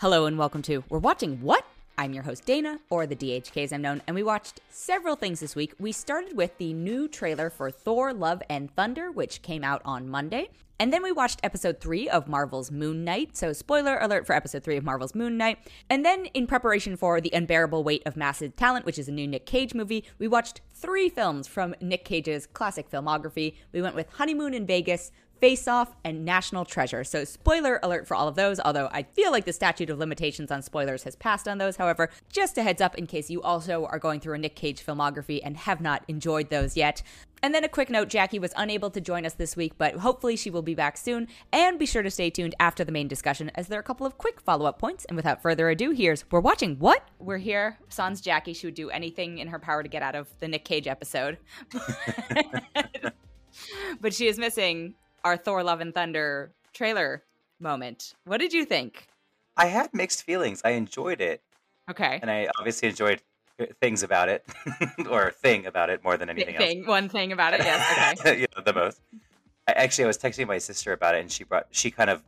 Hello and welcome to We're Watching What? I'm your host Dana, or the DHK as I'm known, and we watched several things this week. We started with the new trailer for Thor Love and Thunder, which came out on Monday. And then we watched episode three of Marvel's Moon Knight. So, spoiler alert for episode three of Marvel's Moon Knight. And then, in preparation for The Unbearable Weight of Massive Talent, which is a new Nic Cage movie, we watched three films from Nic Cage's classic filmography. We went with Honeymoon in Vegas, Face Off, and National Treasure. So, spoiler alert for all of those, although I feel like the statute of limitations on spoilers has passed on those. However, just a heads up in case you also are going through a Nic Cage filmography and have not enjoyed those yet. And then a quick note Jacque was unable to join us this week, but hopefully she will be back soon. And be sure to stay tuned after the main discussion, as there are a couple of quick follow up points. And without further ado, here's We're Watching What? We're here. Sans Jacque. She would do anything in her power to get out of the Nic Cage episode. but she is missing our Thor Love and Thunder trailer moment. What did you think? I had mixed feelings. I enjoyed it, Okay. and I obviously enjoyed things about it, or thing about it more than anything Thing, one thing about it, yes. Okay. else. know, the most. I, actually, I was texting my sister about it, and she brought she kind of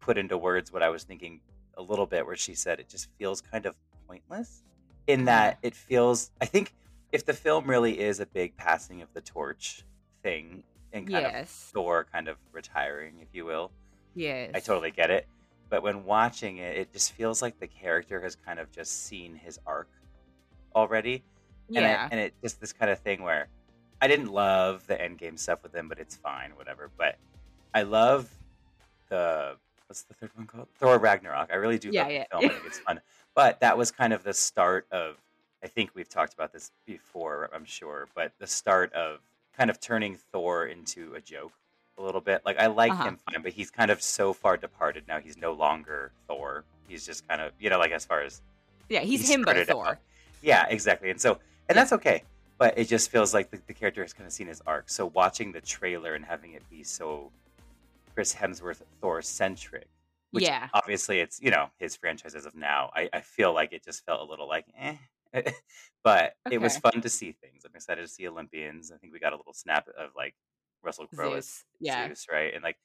put into words what I was thinking a little bit, where she said it just feels kind of pointless in mm. that it feels. I think if the film really is a big passing of the torch thing and kind of. Thor kind of retiring, if you will, Yes. I totally get it. But when watching it, it just feels like the character has kind of just seen his arc already. And, I- Yeah. and it just this kind of thing where I didn't love the Endgame stuff with him, but it's fine, whatever. But I love the what's the third one called? Thor Ragnarok. I really do Yeah, love yeah. the film. I think it's fun. But that was kind of the start of I think we've talked about this before, I'm sure, but the start of kind of turning Thor into a joke a little bit. Like I like Uh-huh. him fine, but he's kind of so far departed now. He's no longer Thor. He's just kind of you know like as far as yeah, he's he himbo started Thor. out. Yeah, exactly. And so and Yeah. that's okay. But it just feels like the, the character has kind of seen his arc. So watching the trailer and having it be so Chris Hemsworth Thor centric, which Yeah. obviously it's you know his franchise as of now. I, I feel like it just felt a little like eh. but it was fun to see things. I'm excited to see Olympians. I think we got a little snap of like Russell Crowe as Yeah. Zeus, right? And like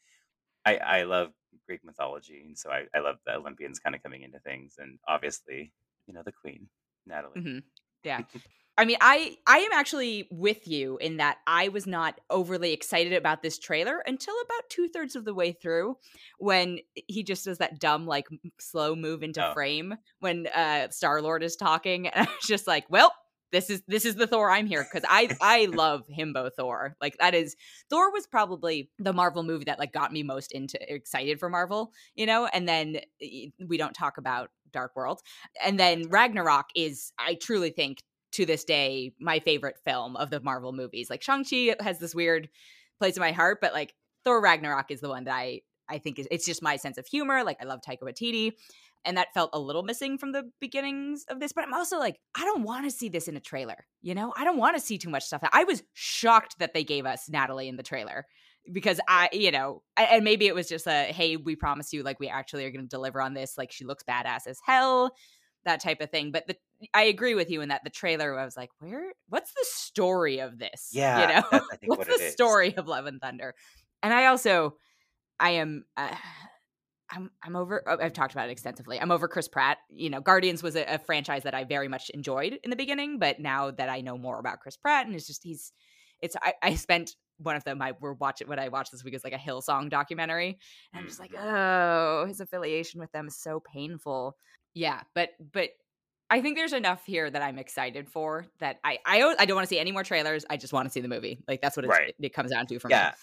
I I love Greek mythology, and so I I love the Olympians kind of coming into things, and obviously you know the Queen Natalie. hmm Yeah. I mean, I I am actually with you in that I was not overly excited about this trailer until about two thirds of the way through, when he just does that dumb like slow move into Oh. frame when uh Star Lord is talking, and I was just like, well. This is this is the Thor I'm here because I I love himbo Thor like that is Thor was probably the Marvel movie that like got me most into excited for Marvel you know and then we don't talk about Dark World and then Ragnarok is I truly think to this day my favorite film of the Marvel movies. Like Shang-Chi has this weird place in my heart, but like Thor Ragnarok is the one that I I think is it's just my sense of humor. Like I love Taika Waititi. And that felt a little missing from the beginnings of this. But I'm also like, I don't want to see this in a trailer. You know, I don't want to see too much stuff. I was shocked that they gave us Natalie in the trailer because I, you know, and maybe it was just a, hey, we promise you, like, we actually are going to deliver on this. Like, she looks badass as hell, that type of thing. But the, I agree with you in that the trailer, I was like, where, what's the story of this? Yeah, You know, that's I think what's what the is. story of Love and Thunder? And I also, I am, uh, I'm, I'm over. oh, I've talked about it extensively. I'm over Chris Pratt. You know, Guardians was a, a franchise that I very much enjoyed in the beginning, but now that I know more about Chris Pratt, and it's just he's, it's I, I spent one of them. I we're watching what I watched this week is like a Hillsong documentary, and I'm just like, Mhm. oh, his affiliation with them is so painful. Yeah, but but I think there's enough here that I'm excited for. That I I I don't want to see any more trailers. I just want to see the movie. Like that's what it's, Right. it, comes down to for Yeah. me.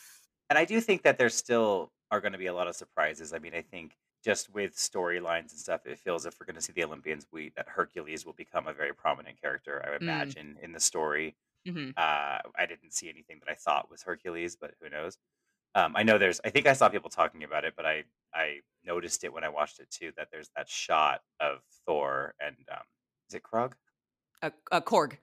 And I do think that there still are going to be a lot of surprises. I mean, I think just with storylines and stuff, it feels if we're going to see the Olympians, we that Hercules will become a very prominent character. I would Mm. imagine in the story. hmm Uh, I didn't see anything that I thought was Hercules, but who knows? Um, I know there's. I think I saw people talking about it, but I I noticed it when I watched it too. That there's that shot of Thor and um, is it Krog? A, a Korg.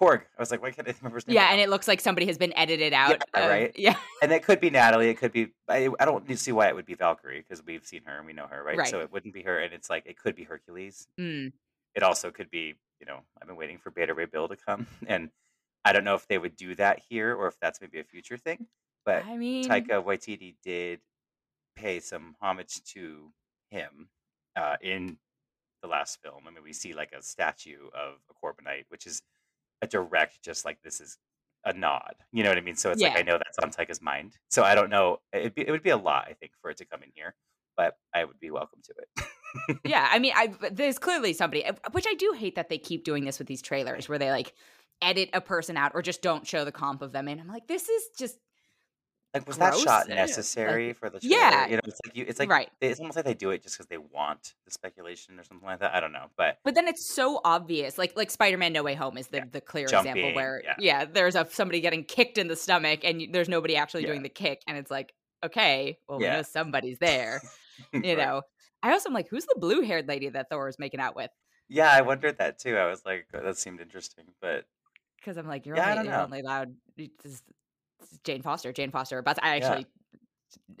Korg. I was like, why can't I remember his name? Yeah, right and now? it looks like somebody has been edited out. Yeah, of- right? Yeah. and it could be Natalie. It could be. I, I don't see why it would be Valkyrie because we've seen her and we know her, right? Right. So it wouldn't be her, and it's like it could be Hercules. Mm. It also could be. You know, I've been waiting for Beta Ray Bill to come, and I don't know if they would do that here or if that's maybe a future thing. But I mean, Taika Waititi did pay some homage to him uh, in the last film. I mean, we see like a statue of a Korbinite, which is a direct, just like this is a nod. You know what I mean? So it's like I know that's on Taika's mind. So I don't know. It'd be, it would be a lot, I think, for it to come in here, but I would be welcome to it. yeah, I mean, I there's clearly somebody, uh, which I do hate that they keep doing this with these trailers, where they like edit a person out or just don't show the comp of them. And I'm like, this is just Like, was that Gross. shot necessary for the trailer? Yeah. You know, it's like you. It's like right. it's almost like they do it just because they want the speculation or something like that. I don't know, but But then it's so obvious. Like like Spider-Man No Way Home is the, Yeah. the clear example Jumping, where yeah. yeah. there's a somebody getting kicked in the stomach and you, there's nobody actually doing Yeah. the kick and it's like, okay, well we Yeah. know somebody's there, you Right. know. I also am like, who's the blue-haired lady that Thor is making out with? Yeah, I wondered that too. I was like, that seemed interesting, but Because I'm like, you're Yeah, I only don't you're know. only allowed this is- this is Jane Foster, Jane Foster. But I Yeah. actually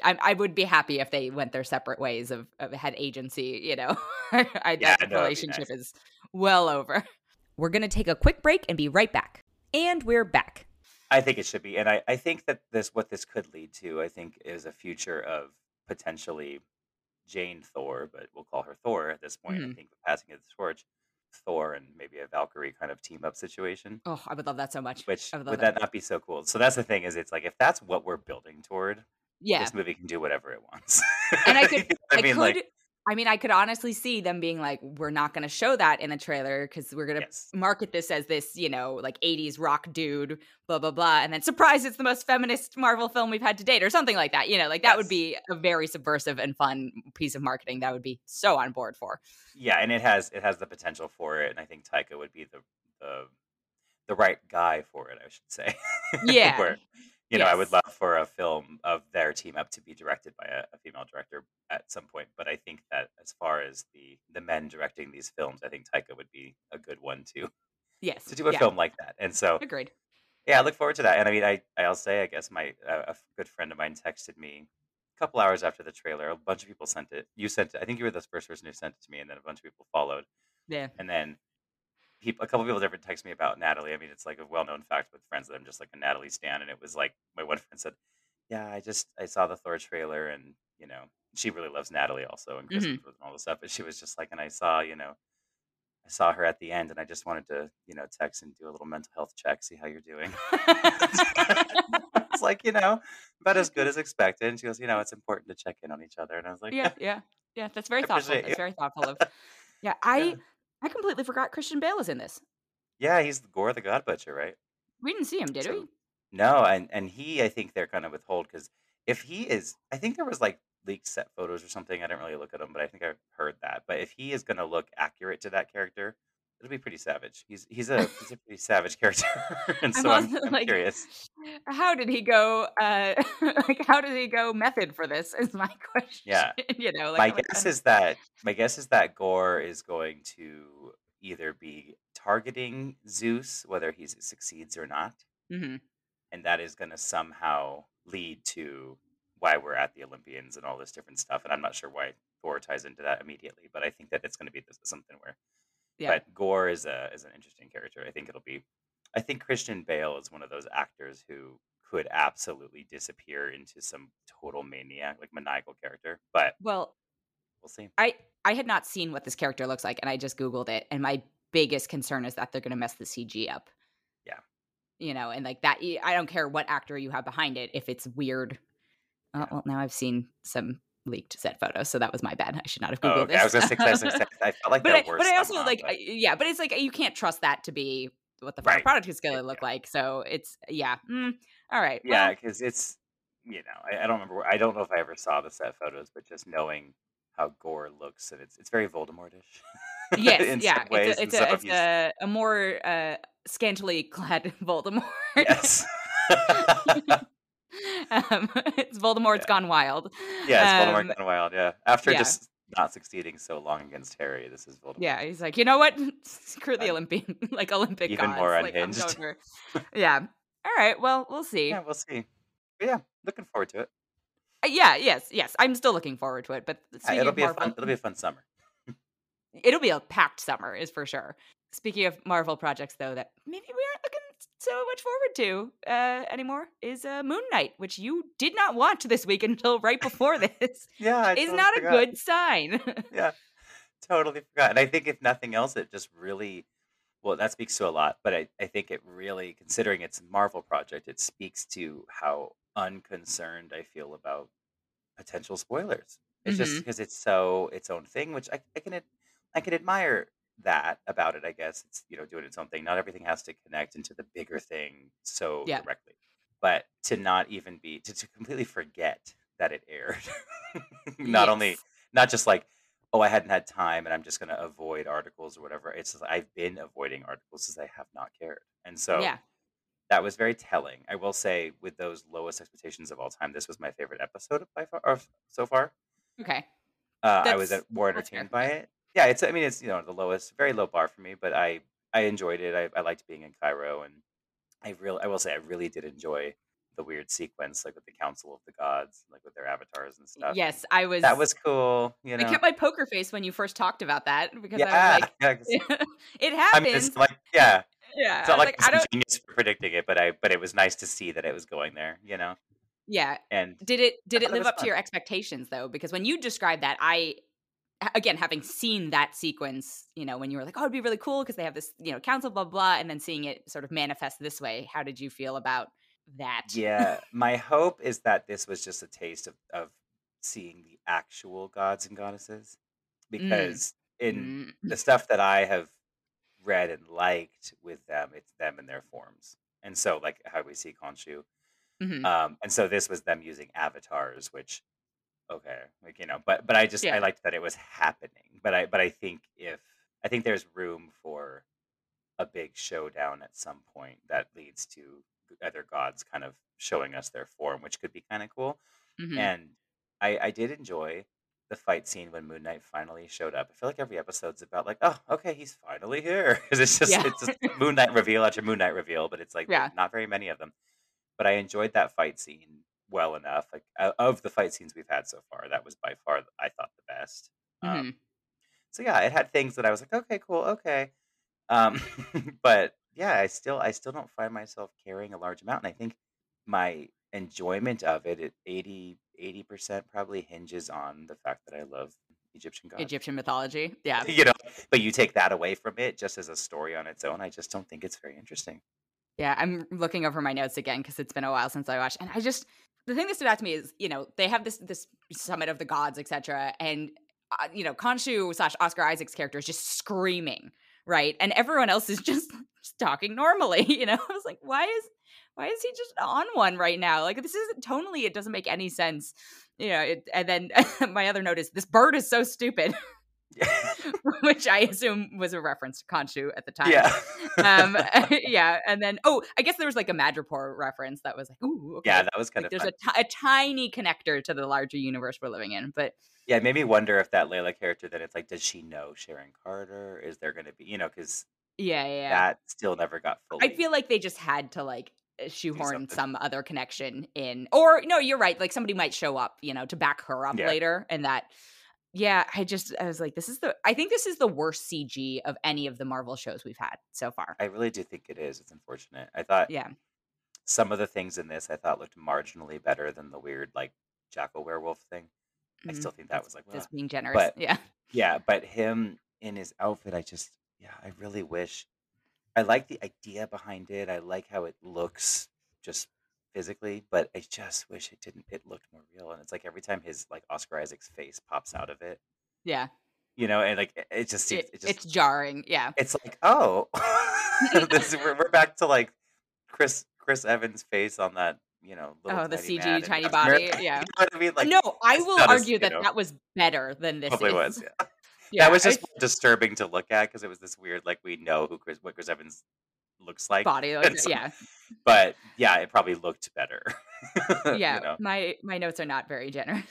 I, I would be happy if they went their separate ways of, of had agency, you know. I Yeah, that no, relationship nice. is well over. We're gonna take a quick break and be right back. And we're back. I think it should be, and I, I think that this what this could lead to, I think, is a future of potentially Jane Thor, but we'll call her Thor at this point. I Mhm. think with passing of the torch, Thor and maybe a Valkyrie kind of team up situation. Oh, I would love that so much. Which would would that. that not be so cool? So that's the thing is, it's like if that's what we're building toward, Yeah. this movie can do whatever it wants. And I could I, I, mean, could like, I mean I could honestly see them being like, we're not gonna show that in the trailer because we're gonna yes, market this as this, you know, like 80s rock dude, blah, blah, blah. And then surprise, it's the most feminist Marvel film we've had to date, or something like that. You know, like that would be a very subversive and fun piece of marketing that would be so on board for. yeah, and it has it has the potential for it, and I think Taika would be the the the right guy for it. I should say. Yeah. Where, you know, I would love for a film of their team up to be directed by a, a female director at some point. But I think that as far as the the men directing these films, I think Taika would be a good one to Yes. to do a yeah. film like that. And so Agreed. yeah, I look forward to that. And I mean, I I'll say, I guess my uh, a good friend of mine texted me a couple hours after the trailer. A bunch of people sent it. You sent it. I think you were the first person who sent it to me, and then a bunch of people followed. Yeah. And then people, a couple people different text me about Natalie. I mean, it's like a well known fact with friends that I'm just like a Natalie stan. And it was like my one friend said, "Yeah, I just I saw the Thor trailer, and you know, she really loves Natalie also, and Chris Mhm. And all this stuff." But she was just like, and I saw, you know. I saw her at the end, and I just wanted to, you know, text and do a little mental health check, see how you're doing. it's like, you know, about as good as expected. And she goes, you know, it's important to check in on each other. And I was like, yeah, yeah. Yeah. That's very thoughtful. That's very thoughtful of Yeah. I Yeah. I completely forgot Christian Bale is in this. yeah, he's Gorr the God Butcher, right? We didn't see him, did we? No, and and he, I think they're kind of withhold because if he is, I think there was like leaked set photos or something. I didn't really look at them, but I think I heard that. But if he is going to look accurate to that character, it'll be pretty savage. He's he's a he's a pretty savage character, and I'm so I'm, I'm like, curious. How did he go? Uh, like, how did he go method for this? Is my question. Yeah. you know, like, my I'm guess I'm- is that my guess is that Gorr is going to either be targeting Zeus, whether he succeeds or not, Mhm. and that is going to somehow lead to why we're at the Olympians and all this different stuff. And I'm not sure why Thor ties into that immediately, but I think that it's going to be something where. Yeah. But Gorr is a is an interesting character. I think it'll be. I think Christian Bale is one of those actors who could absolutely disappear into some total maniac, like maniacal character. But Well, we'll see. I I had not seen what this character looks like, and I just googled it, and my biggest concern is that they're going to mess the CG up. Yeah. You know, and like that, I don't care what actor you have behind it if it's weird. Oh, Yeah. well, now I've seen some leaked set photos, so that was my bad. I should not have Oh, googled okay. I was this. gonna say, 'cause I, was gonna say, I felt like but I, but I also some, like but- yeah, but it's like you can't trust that to be what the final Right. product is going to Yeah. look like. So it's yeah. Mm, all right. yeah, well, because it's you know I, I don't remember. I don't know if I ever saw the set photos, but just knowing how Gorr looks and it's it's very Voldemortish. yes, yeah. ways, it's a, it's, a, it's a, a more uh, scantily clad Voldemort. yes. um, it's Voldemort's Yeah. gone wild. yes, Voldemort Um, gone wild. Yeah, after yeah. just not succeeding so long against Harry, this is Voldemort. Yeah, he's like, you know what? Screw the Olympian, like Olympic even gods. more unhinged. for- yeah. All right. Well, we'll see. yeah, we'll see. But yeah, looking forward to it. Uh, yeah. Yes. Yes. I'm still looking forward to it. But speaking it'll be a fun. It'll be a fun summer. it'll be a packed summer, is for sure. Speaking of Marvel projects, though, that maybe we aren't looking so much forward to uh, anymore is uh, Moon Knight, which you did not watch this week until right before this. Yeah, I is totally not a good sign. Yeah. totally forgot. And I think if nothing else, it just really well, that speaks to a lot, but I, I think it really, considering it's a Marvel project, it speaks to how unconcerned I feel about potential spoilers. It's just hmm because it's so its own thing, which I, I can I can admire that about it. I guess it's you know doing its own thing. Not everything has to connect into the bigger thing so Yeah. directly, but to not even be to, to completely forget that it aired. not only not just like oh I hadn't had time and I'm just going to avoid articles or whatever. It's just, I've been avoiding articles because I have not cared, and so Yeah. that was very telling. I will say, with those lowest expectations of all time, this was my favorite episode by far so far. Okay. Uh, I was more entertained by it. Yeah, it's. I mean, it's you know the lowest, very low bar for me, but I I enjoyed it. I, I liked being in Cairo, and I real I will say I really did enjoy the weird sequence, like with the Council of the Gods, like with their avatars and stuff. Yes, I was. that was cool. You know, I kept my poker face when you first talked about that because I was Yeah. like, Yeah. it I mean, it's like yeah. Yeah. It's not was like like, I don't genius for predicting it, but I but it was nice to see that it was going there. You know. Yeah. And Did it did it live up to your expectations though? Because when you described that, I again having seen that sequence, you know, when you were like, "Oh, it'd be really cool because they have this, you know, council blah blah," and then seeing it sort of manifest this way, how did you feel about that? Yeah, my hope is that this was just a taste of of seeing the actual gods and goddesses Mm. because in Mm. the stuff that I have read and liked with them, it's them in their forms. And so like how we see Khonshu. Mhm. Um and so this was them using avatars which okay, like you know, but but I just I Yeah. liked that it was happening. But I but I think if I think there's room for a big showdown at some point that leads to other gods kind of showing us their form, which could be kind of cool. Mhm. And I, I did enjoy the fight scene when Moon Knight finally showed up. I feel like every episode's about like, oh, okay, he's finally here because it's just Yeah. it's just Moon Knight reveal after Moon Knight reveal, but it's like there's Yeah. not very many of them. But I enjoyed that fight scene well enough. Like of the fight scenes we've had so far, that was by far I thought the best. Um, Mhm. so yeah, it had things that I was like, okay, cool, okay. Um, but yeah, I still I still don't find myself caring a large amount, and I think my enjoyment of it at 80 percent probably hinges on the fact that I love Egyptian gods. Egyptian mythology. Yeah. You know, but you take that away from it just as a story on its own, I just don't think it's very interesting. Yeah, I'm looking over my notes again because it's been a while since I watched, and I just the thing that stood out to me is you know they have this this summit of the gods, etc., and uh, you know Khonshu slash Oscar Isaac's character is just screaming, right, and everyone else is just, just talking normally. You know, I was like, why is why is he just on one right now? Like this isn't tonally, it doesn't make any sense. You know, it, and then my other note is this bird is so stupid, which I assume was a reference to Khonshu at the time yeah. um yeah and then oh i guess there was like a madripoor reference that was like ooh okay yeah, that was kind like of there's fun. a, tiny connector to the larger universe we're living in but Yeah, it made me wonder if that Layla character then it's like, does she know Sharon Carter? Is there gonna be you know, because yeah yeah, yeah. that still never got fully i feel like they just had to like shoehorn some other connection in or no you're right like somebody might show up you know to back her up Yeah. later and that yeah i just i was like this is the i think this is the worst cg of any of the marvel shows we've had so far I really do think it is. It's unfortunate. I thought yeah some of the things in this I thought looked marginally better than the weird like jackal werewolf thing. I Mhm. still think that That's- was like, just being generous but yeah yeah, but him in his outfit, I just yeah, I really wish. I like the idea behind it. I like how it looks just physically, but I just wish it didn't. It looked more real, and it's like every time his like Oscar Isaac's face pops out of it, yeah you know, and like it, it just seems it, it just it's jarring yeah it's like oh, this we're, we're back to like Chris Chris Evans' face on that you know little Oh, the CG tiny body, America. yeah. you know I mean? Uh, like no, I will not as, argue that know, that was better than this probably is. was. Yeah. Yeah, that was I- just disturbing to look at because it was this weird, like we know who Chris, what Chris Evans looks like, body. So- yeah, but yeah, it probably looked better. yeah. you know? My my notes are not very generous.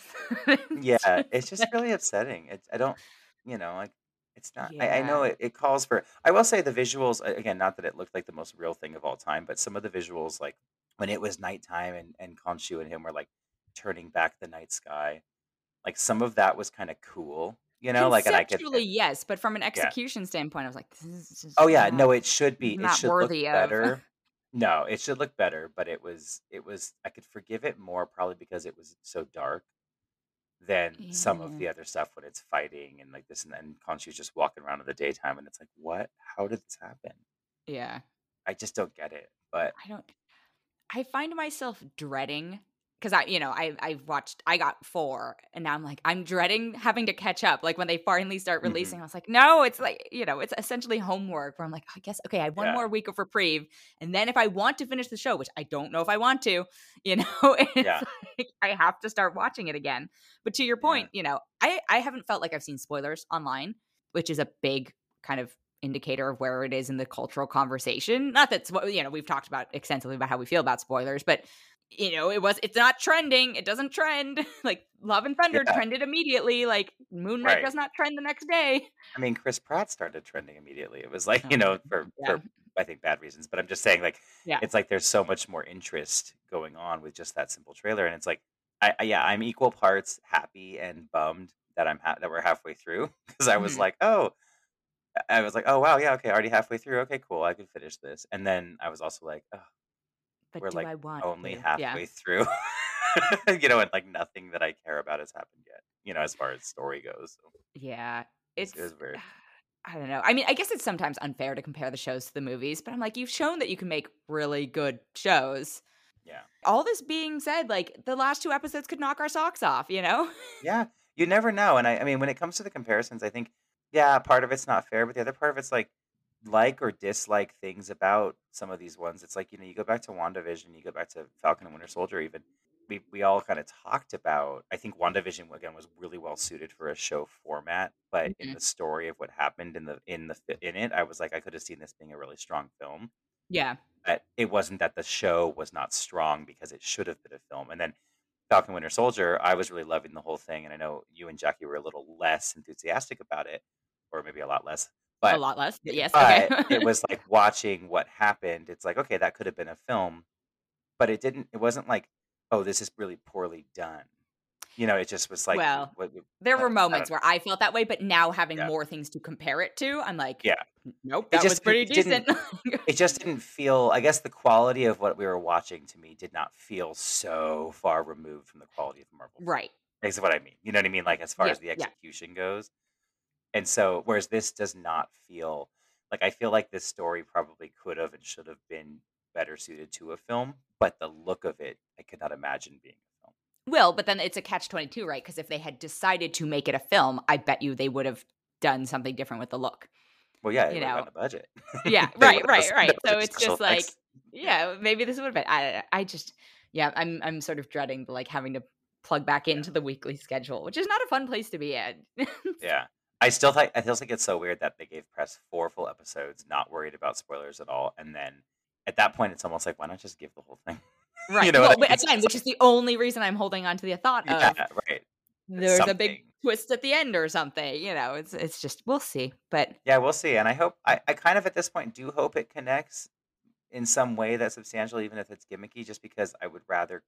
yeah, it's just really upsetting. It's I don't, you know, like it's not. I, I know it, it calls for. I will say the visuals again. Not that it looked like the most real thing of all time, but some of the visuals, like when it was nighttime and and Khonshu and him were like turning back the night sky, like some of that was kind of cool. You know, like and I. Conceptually, yes, but from an execution standpoint, I was like, this is just Oh yeah, not- no, it should be. It should look of- better. No, it should look better, but it was it was I could forgive it more probably because it was so dark. than some of the other stuff when it's fighting and like this and then Khonshu's just walking around in the daytime and it's like, what? How did this happen? Yeah. I just don't get it. But I don't I find myself dreading because I, you know, I I've watched I got four and now I'm like, I'm dreading having to catch up. Like when they finally start Mhm. releasing, I was like, no, it's like, you know, it's essentially homework where I'm like, I guess okay, I have one Yeah. more week of reprieve. And then if I want to finish the show, which I don't know if I want to, you know, Yeah. like I have to start watching it again. But to your Yeah. point, you know, I I haven't felt like I've seen spoilers online, which is a big kind of indicator of where it is in the cultural conversation. Not that's what you know, we've talked about extensively about how we feel about spoilers, but you know, it was it's not trending. It doesn't trend. like Love and Thunder Yeah. trended immediately. Like Moon Knight Right. does not trend the next day. I mean, Chris Pratt started trending immediately. It was like, Oh, you know, for, yeah. for I think bad reasons, but I'm just saying like Yeah. it's like there's so much more interest going on with just that simple trailer and it's like I, I yeah, I'm equal parts happy and bummed that I'm ha- that we're halfway through because I was Mhm. like, "Oh, I was like, "Oh, wow, yeah, okay, already halfway through. Okay, cool. I can finish this." And then I was also like, "Oh, But we're do like I want only to? halfway Yeah. through." you know, and like nothing that I care about has happened yet, you know, as far as story goes. So Yeah. it's, It's it weird. I don't know. I mean, I guess it's sometimes unfair to compare the shows to the movies, but I'm like, you've shown that you can make really good shows. Yeah. All this being said, like the last two episodes could knock our socks off, you know? Yeah, you never know. And I, I mean, when it comes to the comparisons, I think, yeah, part of it's not fair, but the other part of it's like, like or dislike things about some of these ones. It's like, you know, you go back to WandaVision, you go back to Falcon and Winter Soldier, even. We, we all kind of talked about, I think WandaVision, again, was really well suited for a show format, but in Mhm. the story of what happened in the, in the, in it, I was like, I could have seen this being a really strong film. Yeah. But it wasn't that the show was not strong because it should have been a film. And then Falcon Winter Soldier, I was really loving the whole thing, and I know you and Jacque were a little less enthusiastic about it, or maybe a lot less. A lot less. Yes. but Okay. it was like watching what happened. It's like okay, that could have been a film, but it didn't. It wasn't like oh, this is really poorly done. You know, it just was like Well, what, what- there I- were moments don't where I felt that way, but now having Yeah. more things to compare it to, I'm like, yeah. nope, It that was just pretty it decent. It just didn't feel. I guess the quality of what we were watching to me did not feel so far removed from the quality of Marvel. right. That's what I mean. You know what I mean? Like as far Yeah, as the yeah. execution goes. And so, whereas this does not feel like I feel like this story probably could have and should have been better suited to a film, but the look of it, I could not imagine being a film. Well, but then it's a catch 22, right? Because if they had decided to make it a film, I bet you they would have done something different with the look. Well, yeah, You know. gotten a budget. Yeah, right, right, right. So it's just like, effects. yeah, maybe this would have been. I, I just, yeah, I'm, I'm sort of dreading the, like having to plug back into the weekly schedule, which is not a fun place to be at. Yeah. I still think I still think it's so weird that they gave press four full episodes, not worried about spoilers at all, and then at that point, it's almost like why not just give the whole thing? right. know well, I mean? Again, which is the only reason I'm holding on to the thought Yeah, of right. there's a big twist at the end or something. You know, it's, it's just we'll see. But Yeah, we'll see. And I hope I, I kind of at this point do hope it connects in some way that's substantial, even if it's gimmicky, just because I would rather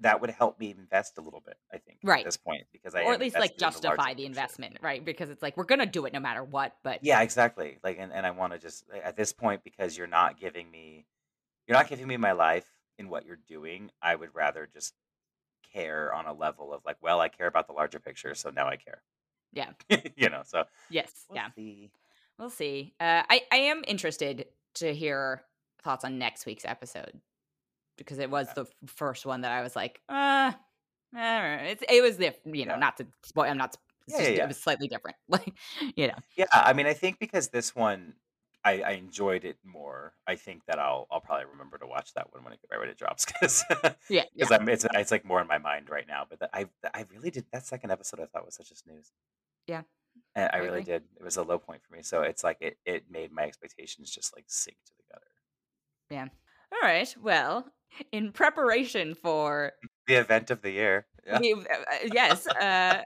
that would help me invest a little bit, I think, Right. at this point. Because I or at least like invested in justify the investment, right? Because it's like we're gonna do it no matter what. But Yeah, exactly. Like and, and I want to just at this point because you're not giving me you're not giving me my life in what you're doing, I would rather just care on a level of like, well, I care about the larger picture, so now I care. Yeah. you know, so yes, we'll yeah, see. we'll see. Uh, I I am interested to hear thoughts on next week's episode because it was Yeah. the first one that I was like, uh, it's it was the you know Yeah. not to spoil. I'm not. Yeah, yeah, just yeah. it was slightly different. Like you know, Yeah, I mean, I think because this one, I, I enjoyed it more. I think that I'll I'll probably remember to watch that one when it right when it drops because yeah, yeah. I'm it's it's like more in my mind right now. But the, I I really did that second episode. I thought was such a snooze. Yeah. and I really did. It was a low point for me. So it's like it it made my expectations just like sink to the gutter. All right. Well, in preparation for The event of the year. Yeah. the, uh, yes, uh,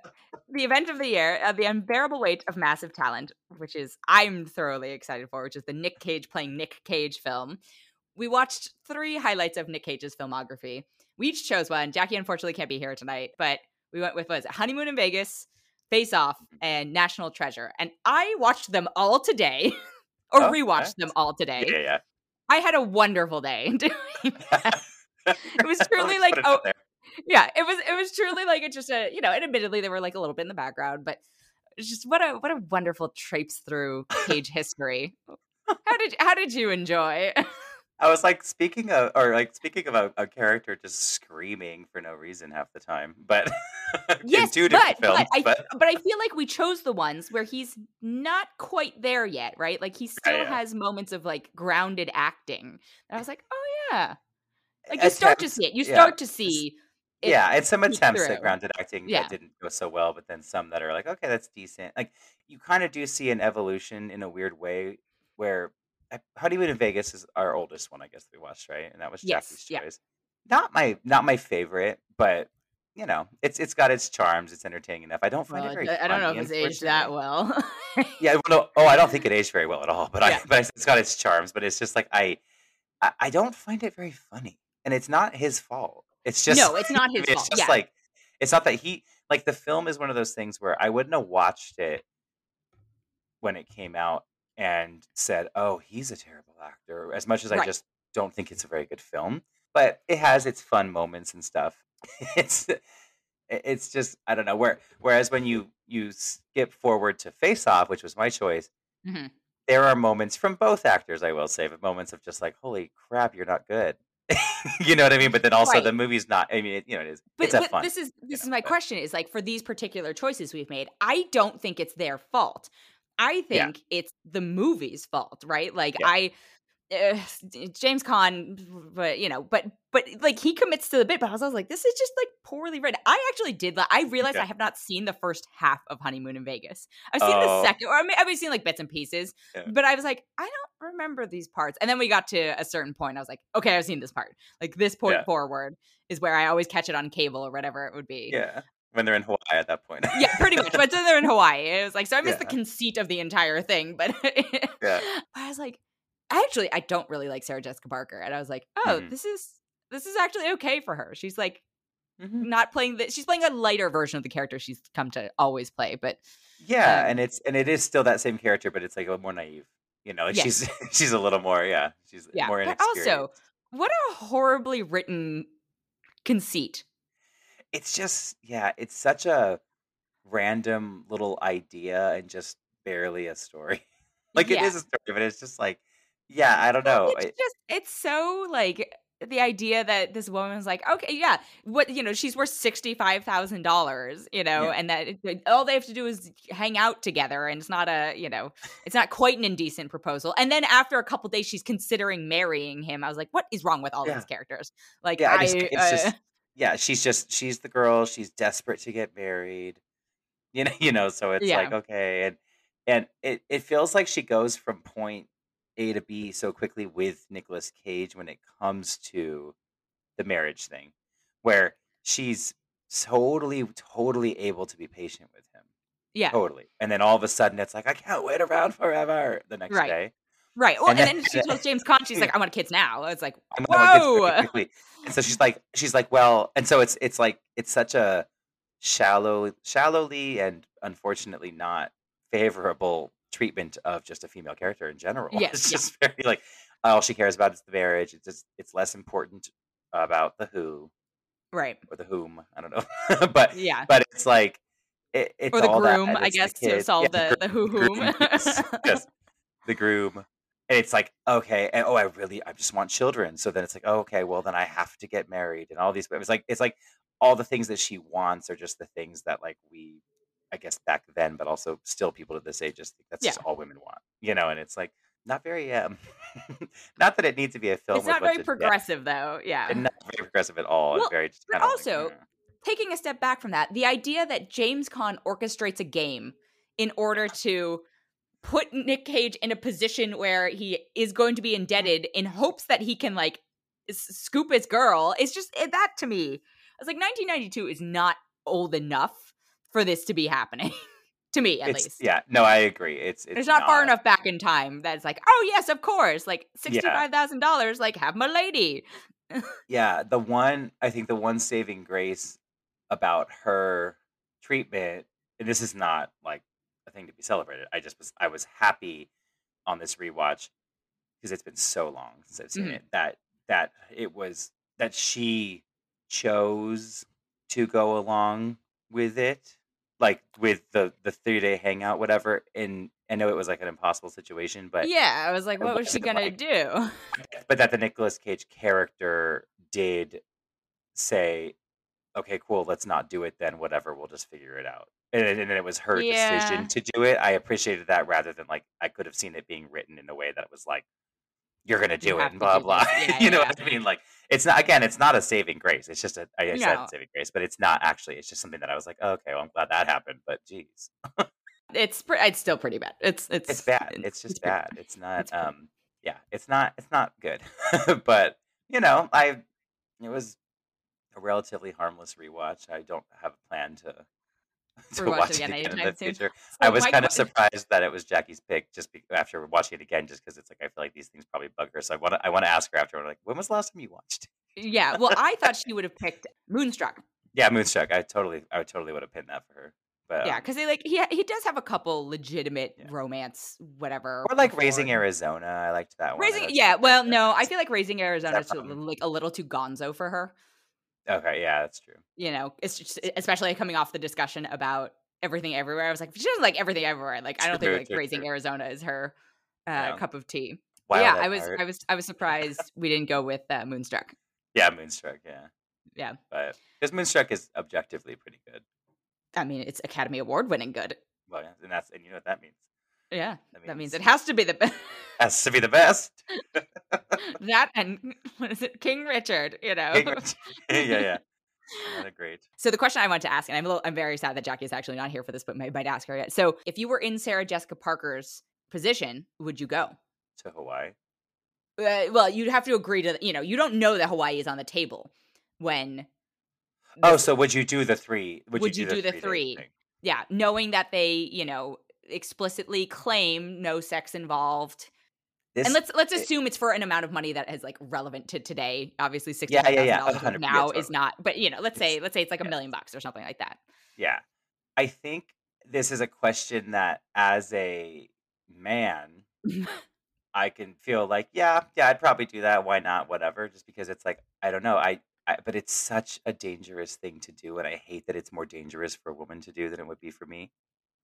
the event of the year, uh, the unbearable weight of massive talent, which is I'm thoroughly excited for, which is the Nic Cage playing Nic Cage film. We watched three highlights of Nic Cage's filmography. We each chose one. Jacque unfortunately can't be here tonight, but we went with was it, Honeymoon in Vegas, Face Off, and National Treasure, and I watched them all today, or Oh, rewatched them all today. Yeah, yeah. I had a wonderful day doing that. It was truly like, oh, yeah, it was it was truly like it just a you know, and admittedly they were like a little bit in the background, but it's just what a what a wonderful traipse through Cage history. How did how did you enjoy? I was like speaking of, or like speaking of a, a character just screaming for no reason half the time, but in yes, two but different films. but I But but I feel like we chose the ones where he's not quite there yet, right? Like he still yeah, has moments of like grounded acting. And I was like, oh yeah, like you start to see it. You yeah, start to see it yeah, and some attempts at grounded acting Yeah, that didn't go so well, but then some that are like, okay, that's decent. Like you kind of do see an evolution in a weird way where uh, Honeymoon in Vegas is our oldest one, I guess we watched, right? And that was yes, Jacque's yeah. choice. Not my not my favorite, but you know, it's it's got its charms. It's entertaining enough. I don't find Well, it very I I don't know if it's aged that well. Yeah, well, no, oh, I don't think it aged very well at all. But I, but it's got its charms. But it's just like I, I, I don't find it very funny, and it's not his fault. It's just, No, it's not his it's fault. just Yeah. like, it's not that he like the film is one of those things where I wouldn't have watched it when it came out and said, "Oh, he's a terrible actor," as much as I just don't think it's a very good film. But it has its fun moments and stuff. it's it's just I don't know where. Whereas when you you skip forward to Face Off, which was my choice, hmm there are moments from both actors, I will say, but moments of just like, "Holy crap, you're not good." you know what I mean? But then also Right. the movie's not. I mean, it, you know, it is. But It's a but fun. this is You this know, is my but question is like for these particular choices we've made, I don't think it's their fault. I yeah, think it's the movie's fault, right? Like yeah, I uh, James Caan, but you know, but but like he commits to the bit, but I was, I was like, this is just like poorly written. I actually did. Like, I realized yeah. I have not seen the first half of Honeymoon in Vegas. I've seen the Oh, second, or I mean, I've seen like bits and pieces, yeah, but I was like, I don't remember these parts. And then we got to a certain point. I was like, okay, I've seen this part. Like this point yeah, forward is where I always catch it on cable or whatever it would be. yeah. When they're in Hawaii at that point. Yeah, pretty much. But then they're in Hawaii. It was like, so I missed the conceit of the entire thing. But yeah. I was like, actually, I don't really like Sarah Jessica Parker. And I was like, oh, hmm this is this is actually okay for her. She's like hmm not playing the she's playing a lighter version of the character she's come to always play. But Yeah, um and it's and it is still that same character, but it's like a little more naive. You know, yes. she's she's a little more. Yeah, she's Yeah. more But also, what a horribly written conceit. It's just yeah, it's such a random little idea and just barely a story. like it Yeah. is a story, but it's just like yeah, I don't know. it's I, just it's so like the idea that this woman woman's like, okay, yeah, what you know, she's worth sixty five thousand dollars, you know, yeah, and that it- all they have to do is hang out together, and it's not a, you know, it's not quite an indecent proposal. And then after a couple days, she's considering marrying him. I was like, what is wrong with all yeah, these characters? Like, yeah. I just I, it's uh, just yeah, she's just she's the girl. She's desperate to get married. You know, you know. So it's like okay, and and it it feels like she goes from point A to B so quickly with Nicolas Cage when it comes to the marriage thing, where she's totally totally able to be patient with him, yeah, totally, and then all of a sudden it's like I can't wait around forever the next right, day, right. Well, and and then then she tells James Caan, she's like, I want kids now. It's like, I'm gonna want kids really whoa, and so she's like she's like well, and so it's it's like it's such a shallow shallowly and unfortunately not favorable treatment of just a female character in general. yes, It's yeah, just very like all she cares about is the marriage. It's just it's less important about the who right, or the whom. I don't know, but yeah. but it's like it, it's Or the groom, I guess, to kid, yeah, solve the the the who whom. yes, the groom. And it's like okay, and oh, I really, I just want children. So then it's like, oh, okay, well then I have to get married, and all these. It's like it's like all the things that she wants are just the things that like we, I guess back then, but also still people to this age just think that's yeah. just all women want, you know. And it's like not very um, not that it needs to be a film It's not very bunch of depth, progressive though. Yeah. and not very progressive at all, Well, very just but kind of like. also mm. taking a step back from that, the idea that James Caan orchestrates a game in order to put Nic Cage in a position where he is going to be indebted in hopes that he can like s- scoop his girl It's just eh, that to me. I was like 1992 is not old enough for this to be happening. to me at It's least. yeah, no, I agree. It's it's It's not far enough back in time that it's like, oh yes, of course, like Yeah, sixty-five thousand dollars, like have my lady. yeah. The one I think the one saving grace about her treatment, and this is not like a thing to be celebrated. I just was I was happy on this rewatch because it's been so long since I've seen Mhm. it that that it was that she chose to go along with it, like with the the three day hangout, whatever. And I know it was like an impossible situation, but yeah, I was like, what was she gonna like do? but that the Nicolas Cage character did say, "Okay, cool, let's not do it then. Whatever, we'll just figure it out." And, and it was her Yeah. decision to do it. I appreciated that rather than like I could have seen it being written in a way that it was like, "You're gonna You do it," and blah blah. Yeah, you know yeah. what I mean? Like it's not again, it's not a saving grace. It's just a I said No. saving grace, but it's not actually. It's just something that I was like, oh, "Okay, well, I'm glad that happened." But geez, It's pre- it's still pretty bad. It's it's it's bad. It's just pretty bad. It's not. It's um, yeah, it's not. It's not good. but you know, I it was a relatively harmless rewatch. I don't have a plan to to Rewatch watch it again again anytime the soon. future. I was kind of surprised that it was Jacque's pick just be- after watching it again, just because it's like I feel like these things probably bug her. So I want to I want to ask her after. Like, when was the last time you watched? Yeah, well, I thought she would have picked Moonstruck. Yeah, Moonstruck. I totally I totally would have pinned that for her. But Yeah, um, because like he he does have a couple legitimate Yeah. romance, whatever. or like Raising. Arizona. I liked that one. Raising, yeah. Well, no, I feel like Raising Arizona is like a little too gonzo for her. Okay, yeah, that's true. You know, it's just, especially coming off the discussion about everything everywhere. I was like, she doesn't like everything everywhere. Like, I don't True, think like true, Raising true. Arizona is her uh, Yeah. cup of tea. Yeah, I was. I was, I was surprised we didn't go with uh, Moonstruck. Yeah, Moonstruck. Yeah, Yeah, but because Moonstruck is objectively pretty good. I mean, it's Academy Award winning good. Well, yeah, and that's and you know what that means. Yeah, That that means means- it has to be the best. Has to be the best. that and what is it, King Richard? You know. King Richard. yeah, yeah. Great. So the question I want to ask, and I'm a little, I'm very sad that Jacque is actually not here for this, but I might ask her yet. So if you were in Sarah Jessica Parker's position, would you go? To Hawaii. Uh, well, you'd have to agree to, you know, you don't know that Hawaii is on the table when. Oh, so would you do the three? Would, Would you you do, the three-day three? yeah, knowing that they, you know, explicitly claim no sex involved, This, and let's let's it- assume it's for an amount of money that is like relevant to today. Obviously, sixty Yeah, yeah, yeah, dollars now yeah, is not. But you know, let's say let's say it's like a million bucks or something like that. yeah. I think this is a question that, as a man, I can feel like, yeah, yeah, I'd probably do that. Why not? Whatever. Just because it's like, I don't know. I, I, but it's such a dangerous thing to do, and I hate that it's more dangerous for a woman to do than it would be for me,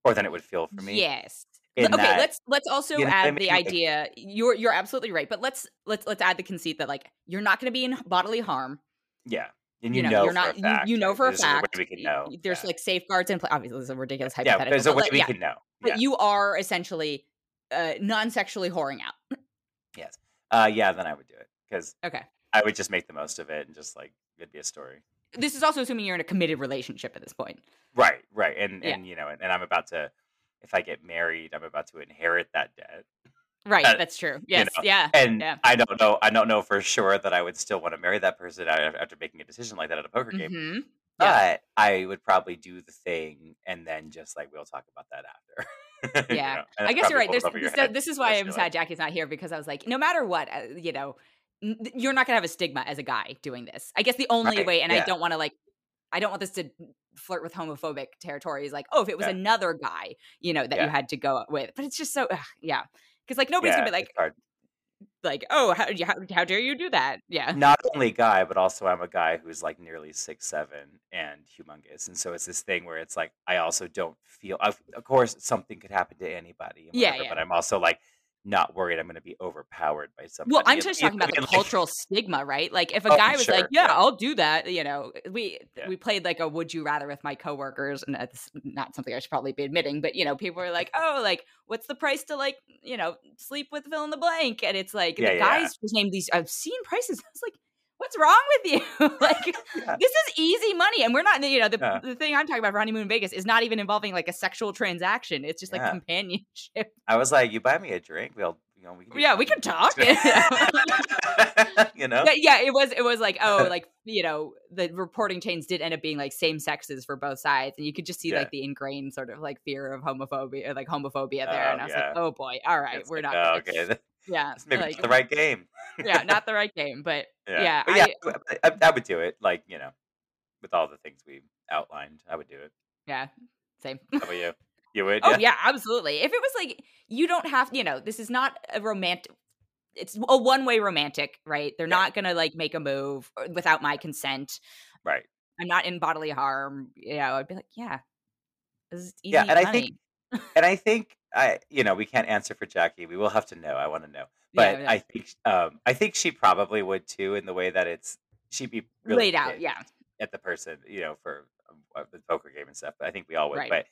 or than it would feel for me. Yes. okay, that- let's let's also you know what I add the idea. You're you're absolutely right, but let's let's let's add the conceit that like you're not going to be in bodily harm. Yeah, and You, you, know, know, you're for not. a fact, you, you know for a fact. we can know. There's yeah. like safeguards in place. Obviously, this is a ridiculous yeah, hypothetical. there's a way like, we yeah, can know. but you are essentially uh, non-sexually whoring out. yes. Uh, yeah, then I would do it because Okay. I would just make the most of it and just like it'd be a story. This is also assuming you're in a committed relationship at this point. Right, right, and Yeah. and you know, and, and I'm about to, if I get married, I'm about to inherit that debt, Right. Uh, that's true. Yes. know, yeah. and Yeah. I don't know, I don't know for sure that I would still want to marry that person after making a decision like that at a poker game. hmm Yeah. But I would probably do the thing, and then just like we'll talk about that after. You Yeah. know, I guess you're right. Over your this, this is why I'm sad. Jacque's not here because I was like, no matter what, uh, you know, you're not gonna have a stigma as a guy doing this. I guess the only Right, way, and I don't want to like, I don't want this to flirt with homophobic territory. Is like, oh, if it was Yeah. another guy, you know, that you had to go with, but it's just so, ugh, yeah, because like nobody's gonna be like, like, oh, how, how how dare you do that? Yeah. not only guy, but also I'm a guy who's like nearly six seven and humongous, and so it's this thing where it's like I also don't feel. Of, course, something could happen to anybody, and Yeah, yeah. But I'm also like not worried I'm going to be overpowered by somebody. Well, I'm just you talking know about the what I mean? Like, cultural stigma, right? Like if a Oh, guy was like, "Yeah, yeah. I'll do that," you know, we Yeah. we played like a "Would you rather" with my coworkers, and that's not something I should probably be admitting, but you know, people were like, "Oh, like what's the price to like you know sleep with fill in the blank?" And it's like Yeah, the guys just named these obscene prices. I was like, "What's wrong with you?" like Yeah. this is easy money, and we're not. You know, the Yeah. the thing I'm talking about for honeymoon in Vegas is not even involving like a sexual transaction. It's just like Yeah. companionship. I was like, you buy me a drink, we'll, you know, we can Yeah, we can talk. you know, yeah, yeah, it was it was like oh like you know the reporting chains did end up being like same sexes for both sides and you could just see Yeah. like the ingrained sort of like fear of homophobia like homophobia there Oh, and I was yeah. like oh boy all right It's we're like, not oh, okay. Yeah This maybe like, not the right game. yeah not the right game but Yeah, Yeah, but yeah, I- I, I would do it. Like you know, with all the things we outlined, I would do it. yeah same How about you? You would? oh yeah absolutely if it was like you don't have you know this is not a romantic it's a one way romantic right they're Yeah. not gonna like make a move uh, without my consent right. I'm not in bodily harm. You know, I'd be like, yeah, this is easy Yeah, and I think and I think I you know, we can't answer for Jacque. We will have to know. I want to know. But yeah, I think um I think she probably would too in the way that it's she'd be really laid out. Yeah, at the person, you know, for um, uh, the poker game and stuff. But I think we all would. right. But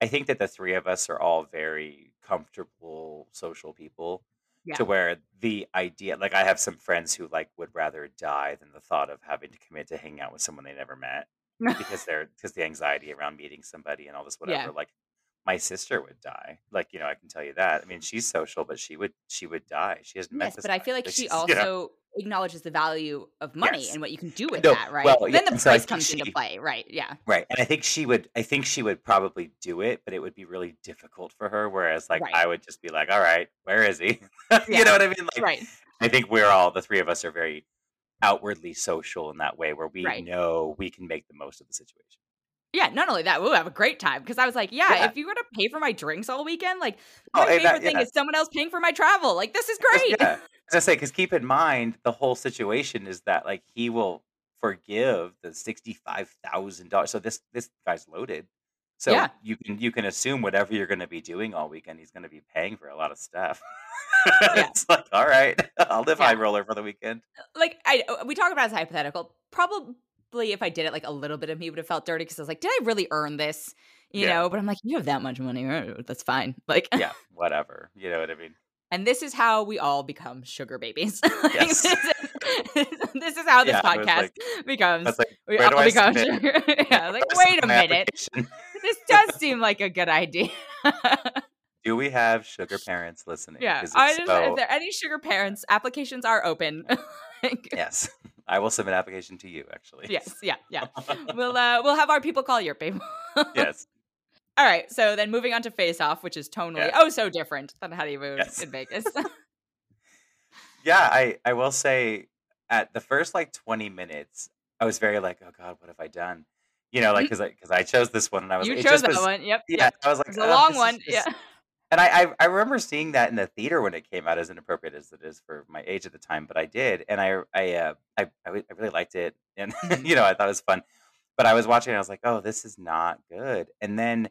I think that the three of us are all very comfortable social people Yeah, to where the idea like I have some friends who like would rather die than the thought of having to commit to hang out with someone they never met because they're because the anxiety around meeting somebody and all this yeah. whatever like my sister would die like you know i can tell you that i mean she's social but she would she would die she hasn't met Yes, this but I feel like she she's you know also acknowledges the value of money yes and what you can do with no that, right? well yeah Then the so price comes into play, right? Yeah, right and i think she would i think she would probably do it but it would be really difficult for her whereas like right. i would just be like all right where is he you Yeah, know what i mean like right, i think we're all the three of us are very outwardly social in that way where we right. know we can make the most of the situation Yeah, not only that, we'll have a great time. Because I was like, yeah, yeah if you were to pay for my drinks all weekend, like oh my that, favorite thing yeah is someone else paying for my travel. Like this is great. yeah, as I say, because keep in mind the whole situation is that like he will forgive the sixty-five thousand dollars. So this this guy's loaded. So Yeah, you can you can assume whatever you're going to be doing all weekend, he's going to be paying for a lot of stuff. yeah, it's like, all right, I'll live high roller for the weekend. Like I, uh, we talk about as hypothetical. Probably if I did it, like a little bit of me would have felt dirty because I was like, did I really earn this? You Yeah, know. But I'm like, you have that much money, uh, that's fine. Like. yeah, whatever. You know what I mean? And this is how we all become sugar babies. Like, Yes. this, is, this is how this Yeah, podcast like, becomes. like, We do all I become sugar. yeah, like wait a minute. This does seem like a good idea. Do we have sugar parents listening? yeah, I just, if so, there any sugar parents, applications are open. Yes, I will submit an application to you. Actually, yes, yeah, yeah. We'll uh, we'll have our people call your people. yes, All right, so then moving on to Face Off, which is tonally yeah, oh so different than Honeymoon yes. in Vegas. Yeah, I I will say at the first like 20 minutes, I was very like, oh God, what have I done? You know, like because I because I chose this one and I was you chose just that was one. Yep, yeah, yep. I was like, was a oh, long one. Yeah. And I, I I remember seeing that in the theater when it came out, as inappropriate as it is for my age at the time, but I did, and I I uh, I, I really liked it, and hmm you know I thought it was fun, but I was watching, and I was like, oh, this is not good, and then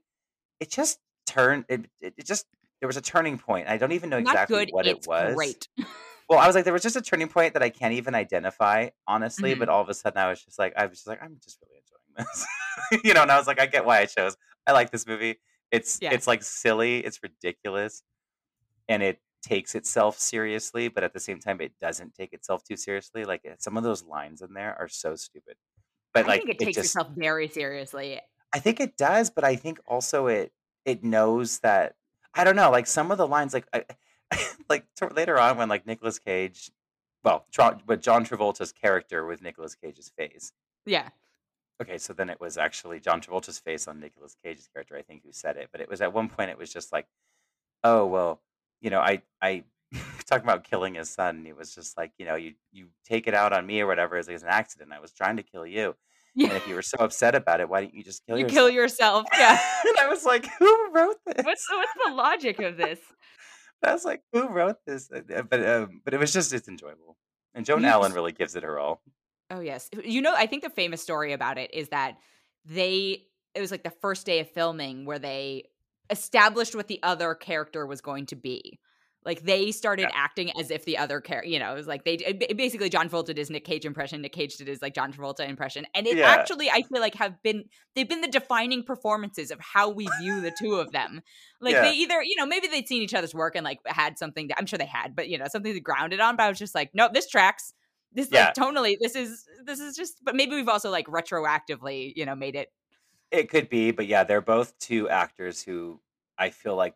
it just turned, it it, it just there was a turning point. I don't even know Not exactly good. what it was. great. Well, I was like, there was just a turning point that I can't even identify, honestly. hmm But all of a sudden, I was just like, I was just like, I'm just really enjoying this, you know. And I was like, I get why I chose. I like this movie. It's Yeah. it's like silly, it's ridiculous, and it takes itself seriously, but at the same time, it doesn't take itself too seriously. Like eh, some of those lines in there are so stupid, but I think like it it takes just, itself very seriously. I think it does, but I think also it it knows that I don't know. Like some of the lines, like I, like t- later on when like Nicolas Cage, well, Tron, but John Travolta's character with Nicolas Cage's face. Yeah. Okay, so then it was actually John Travolta's face on Nicolas Cage's character, I think, who said it. But it was at one point, it was just like, oh well, you know, I I talking about killing his son. And he was just like, you know, you you take it out on me or whatever as an accident. I was trying to kill you, Yeah. and if you were so upset about it, why didn't you just kill You kill yourself? yourself. Yeah. and I was like, who wrote What's this? the, what's the logic of this? I was like, who wrote this? Uh, uh, But um, but it was just it's enjoyable, and Joan Allen really gives it her all. Oh yes. You know, I think the famous story about it is that they it was like the first day of filming where they established what the other character was going to be. Like they started Yeah, acting as if the other character, you know, it was like they it basically John Travolta did his Nick Cage impression, Nick Cage did his like John Travolta impression, and it yeah, actually I feel like have been they've been the defining performances of how we view the two of them. Like they either you know maybe they'd seen each other's work and like had something that I'm sure they had, but you know something to ground it on. But I was just like, nope, this tracks. This yeah. like tonally, this is this is just. But maybe we've also like retroactively, you know, made it. It could be, but yeah, they're both two actors who I feel like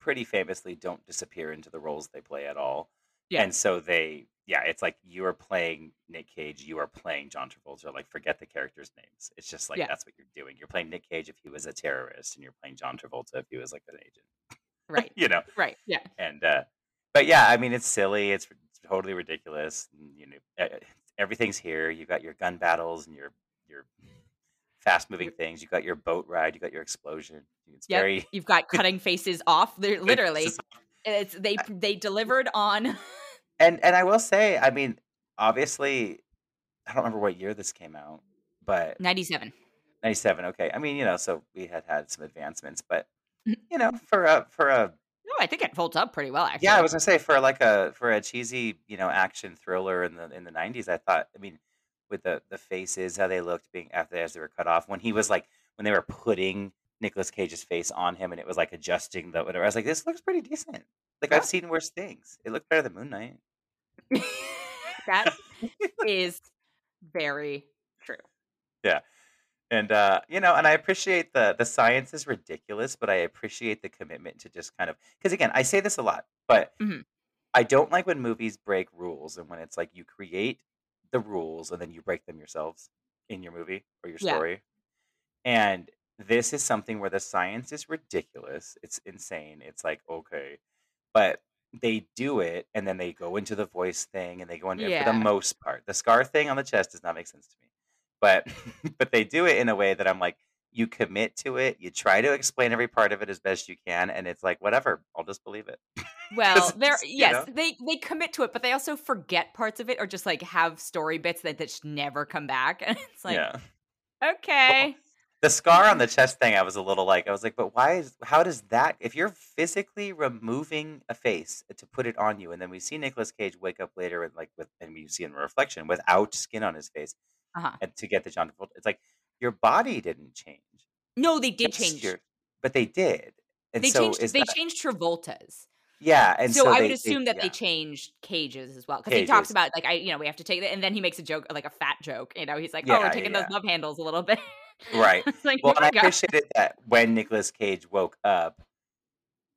pretty famously don't disappear into the roles they play at all. Yeah, And so they, yeah, it's like you are playing Nick Cage, you are playing John Travolta. Like, forget the characters' names. It's just like yeah, that's what you're doing. You're playing Nick Cage if he was a terrorist, and you're playing John Travolta if he was like an agent, right, you know. right, yeah, And uh, but yeah, I mean, it's silly. It's, it's totally ridiculous. and, you know, everything's here. You've got your gun battles and your your fast moving things. You've got your boat ride. You've got your explosion. It's yep. very You've got cutting faces off. They're literally, it's they they delivered on. and and I will say, I mean, obviously, I don't remember what year this came out. but 97. 97. Okay, I mean, you know, so we had had some advancements, but Mhm. you know, for a for a No, I think it holds up pretty well, actually. yeah, I was gonna say for like a for a cheesy you know action thriller in the in the 90s, I thought, I mean, with the the faces, how they looked being after as they were cut off, when he was like when they were putting Nicolas Cage's face on him and it was like adjusting the whatever, I was like, this looks pretty decent. Like Yeah. I've seen worse things. It looked better than Moon Knight. that is very true. And uh, you know, and I appreciate the the science is ridiculous, but I appreciate the commitment to just kind of because again, I say this a lot, but Mhm. I don't like when movies break rules and when it's like you create the rules and then you break them yourselves in your movie or your Yeah. story. And this is something where the science is ridiculous. It's insane. It's like, okay. But they do it and then they go into the voice thing and they go into it for Yeah. the most part. The scar thing on the chest does not make sense to me. But but they do it in a way that I'm like, you commit to it, you try to explain every part of it as best you can, and it's like, whatever, I'll just believe it. Well, it's they're yes, know? they they commit to it, but they also forget parts of it or just like have story bits that, that just never come back. And it's like, yeah. okay. The scar on the chest thing, I was a little like, I was like, but why is, how does that, if you're physically removing a face to put it on you, and then we see Nicolas Cage wake up later and like with, and we see in reflection without skin on his face, Uh-huh. to get the John Travolta, it's like your body didn't change. No, they did change. your- but they did. And they so changed. They that, changed Travolta's. yeah, and so, so, I they, would they- assume that yeah. they changed Cage's as well because he talks about like I, you know, we have to take that, and then he makes a joke, like a fat joke. You know, he's like, Yeah, "Oh, we're taking yeah. those love handles a little bit." Right. like, Well, oh and I appreciated that when Nicolas Cage woke up,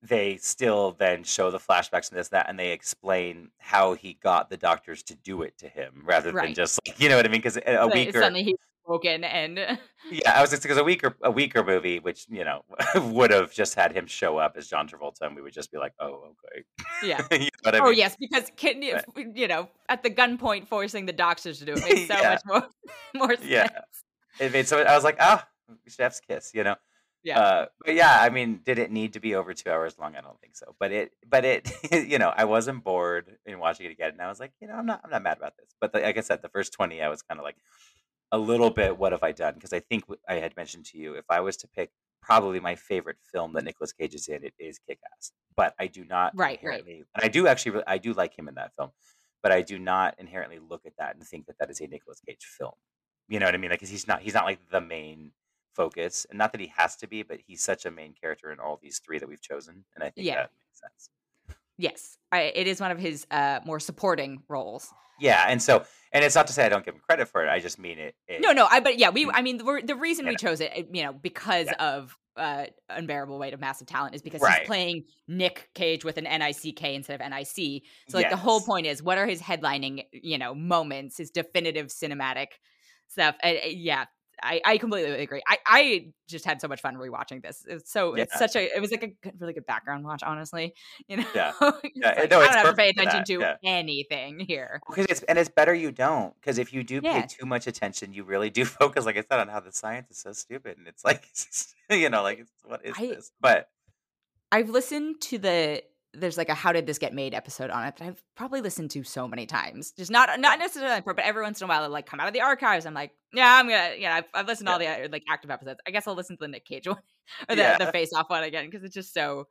they still then show the flashbacks and this, that, and they explain how he got the doctors to do it to him rather than just, like, you know what I mean? Because a But weaker, Suddenly he's broken, and yeah, I was just because a weaker, a weaker movie, which you know would have just had him show up as John Travolta, and we would just be like, oh, okay, yeah. you know what I Oh mean? yes, because can, if, you know, at the gunpoint, forcing the doctors to do it makes so Yeah. much more more sense. Yeah. It made so I was like, ah, chef's kiss, you know. Yeah. Uh, but yeah, I mean, did it need to be over two hours long? I don't think so. But it, but it, you know, I wasn't bored in watching it again, and I was like, you know, I'm not, I'm not mad about this. But the, like I said, the first twenty, I was kind of like, a little bit, what have I done? Because I think I had mentioned to you, if I was to pick probably my favorite film that Nicolas Cage is in, it is Kick Ass. But I do not Right, right. inherently, and I do actually, I do like him in that film, but I do not inherently look at that and think that that is a Nicolas Cage film. You know what I mean? Like, he's not, he's not like the main focus, and not that he has to be, but he's such a main character in all these three that we've chosen, and I think Yeah. that makes sense. Yes, I, it is one of his uh, more supporting roles. Yeah, and so, and it's not to say I don't give him credit for it. I just mean it. it No, no, I but yeah, we. I mean, the, the reason we chose it, you know, because Yeah. of uh, unbearable weight of massive talent, is because Right. he's playing Nick Cage with an N I C K instead of N I C. So like the whole point is, what are his headlining, you know, moments, his definitive cinematic stuff? Uh, uh, yeah, I, I completely agree. I, I just had so much fun rewatching this. It's so it's such a it was like a good, really good background watch, honestly. You know, Yeah. Yeah. like, no, I don't have to pay attention to yeah. anything here. Because it's and it's better you don't. Because if you do pay too much attention, you really do focus, like I said, on how the science is so stupid, and it's like, you know, like it's, what is I- this? But I've listened to the there's like a how did this get made episode on it that I've probably listened to so many times. Just not not necessarily for, but every once in a while it like come out of the archives. I'm like, yeah, I'm gonna yeah, I've, I've listened to all the uh, like active episodes. I guess I'll listen to the Nick Cage one or the, Yeah. the face off one again because it's just so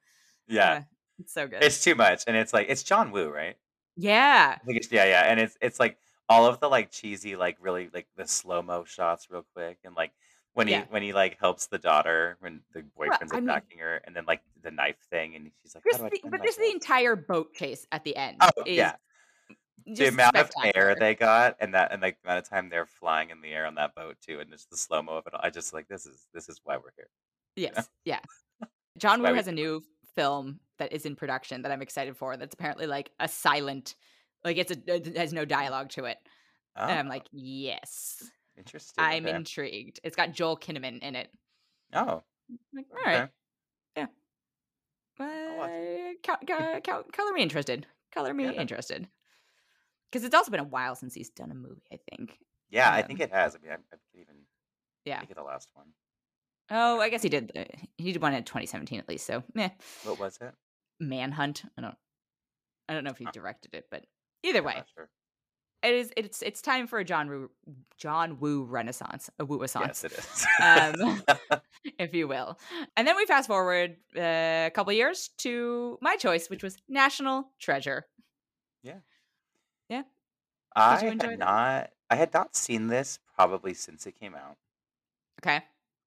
yeah, uh, it's so good. it's too much, and it's like it's John Woo, right? yeah, I think it's yeah, yeah, and it's it's like all of the like cheesy, like really like the slow mo shots, real quick, and like when he Yeah. when he like helps the daughter when the boyfriend's mean- attacking her, and then like the knife thing, and she's like, just how do I the, but just the entire boat chase at the end. Oh is yeah, the amount of air they got, and that and like the amount of time they're flying in the air on that boat too, and just the slow mo of it all. I just like this is this is why we're here. Yes, yeah. John Woo has a new film that is in production that I'm excited for. That's apparently like a silent, like it's a it has no dialogue to it. Oh, And I'm like, yes, interesting. I'm okay. intrigued. It's got Joel Kinnaman in it. Oh, like, all right, okay. yeah. Uh, co- co- color me interested. Color me Yeah. interested. Because it's also been a while since he's done a movie. I think. Yeah, I Um, think it has. I mean, I, I could even Yeah. think of the last one. Oh, I guess he did. Uh, he did one in 2017 at least. So, meh. What was it? Manhunt. I don't. I don't know if he directed it, but either I'm way, sure. It is it's it's time for a John Woo John Woo renaissance, a Woo. Yes, it is. um, if you will. And then we fast forward uh, a couple years to my choice, which was National Treasure. Yeah. Yeah. I you had that? not. I had not seen this probably since it came out. Okay.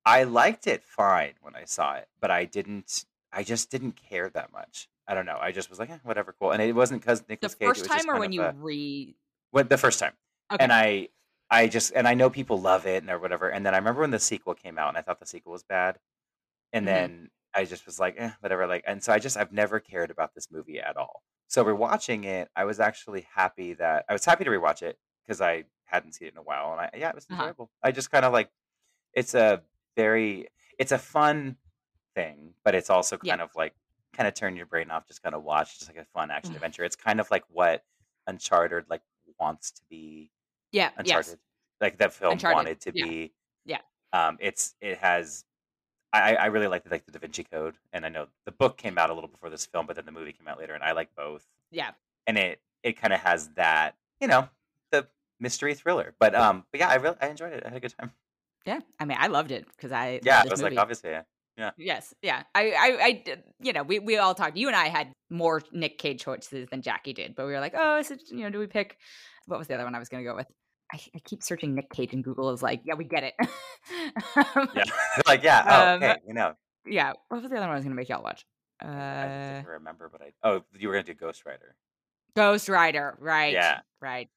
I liked it fine when I saw it, but I didn't. I just didn't care that much. I don't know. I just was like, eh, whatever, cool. And it wasn't because The Nicolas Cage. first it was just time or when you a- re when the first time. Okay. And I, I just and I know people love it and or whatever. And then I remember when the sequel came out, and I thought the sequel was bad. And Mhm. then I just was like, eh, whatever. Like, and so I just I've never cared about this movie at all. So rewatching it, I was actually happy that I was happy to rewatch it because I hadn't seen it in a while, and I yeah, it was Uh-huh. enjoyable. I just kind of like it's a very it's a fun thing, but it's also Yeah. kind of like kind of turn your brain off, just kind of watch, just like a fun action Mm. adventure. It's kind of like what Uncharted like wants to be Yeah, Uncharted, yes. like that film Uncharted, wanted to yeah. be. Yeah. Um, it's it has. I I really like the like the Da Vinci Code, and I know the book came out a little before this film, but then the movie came out later, and I like both. Yeah. And it it kind of has that, you know, the mystery thriller. But um, but yeah, I really I enjoyed it. I had a good time. Yeah. I mean, I loved it because I Yeah, it was movie. like obviously. Yeah. Yes, yeah. I, I, I you know, we, we all talked. You and I had more Nick Cage choices than Jacque did, but we were like, oh, it, you know, do we pick? What was the other one I was going to go with? I, I keep searching Nick Cage in Google. Is like, yeah, we get it. Um, Yeah. like yeah. Oh, Um, okay. You know, yeah. What was the other one I was going to make y'all watch? I Uh, didn't remember, but I oh, you were gonna do Ghost Rider. Ghost Rider. Right. Yeah. Right.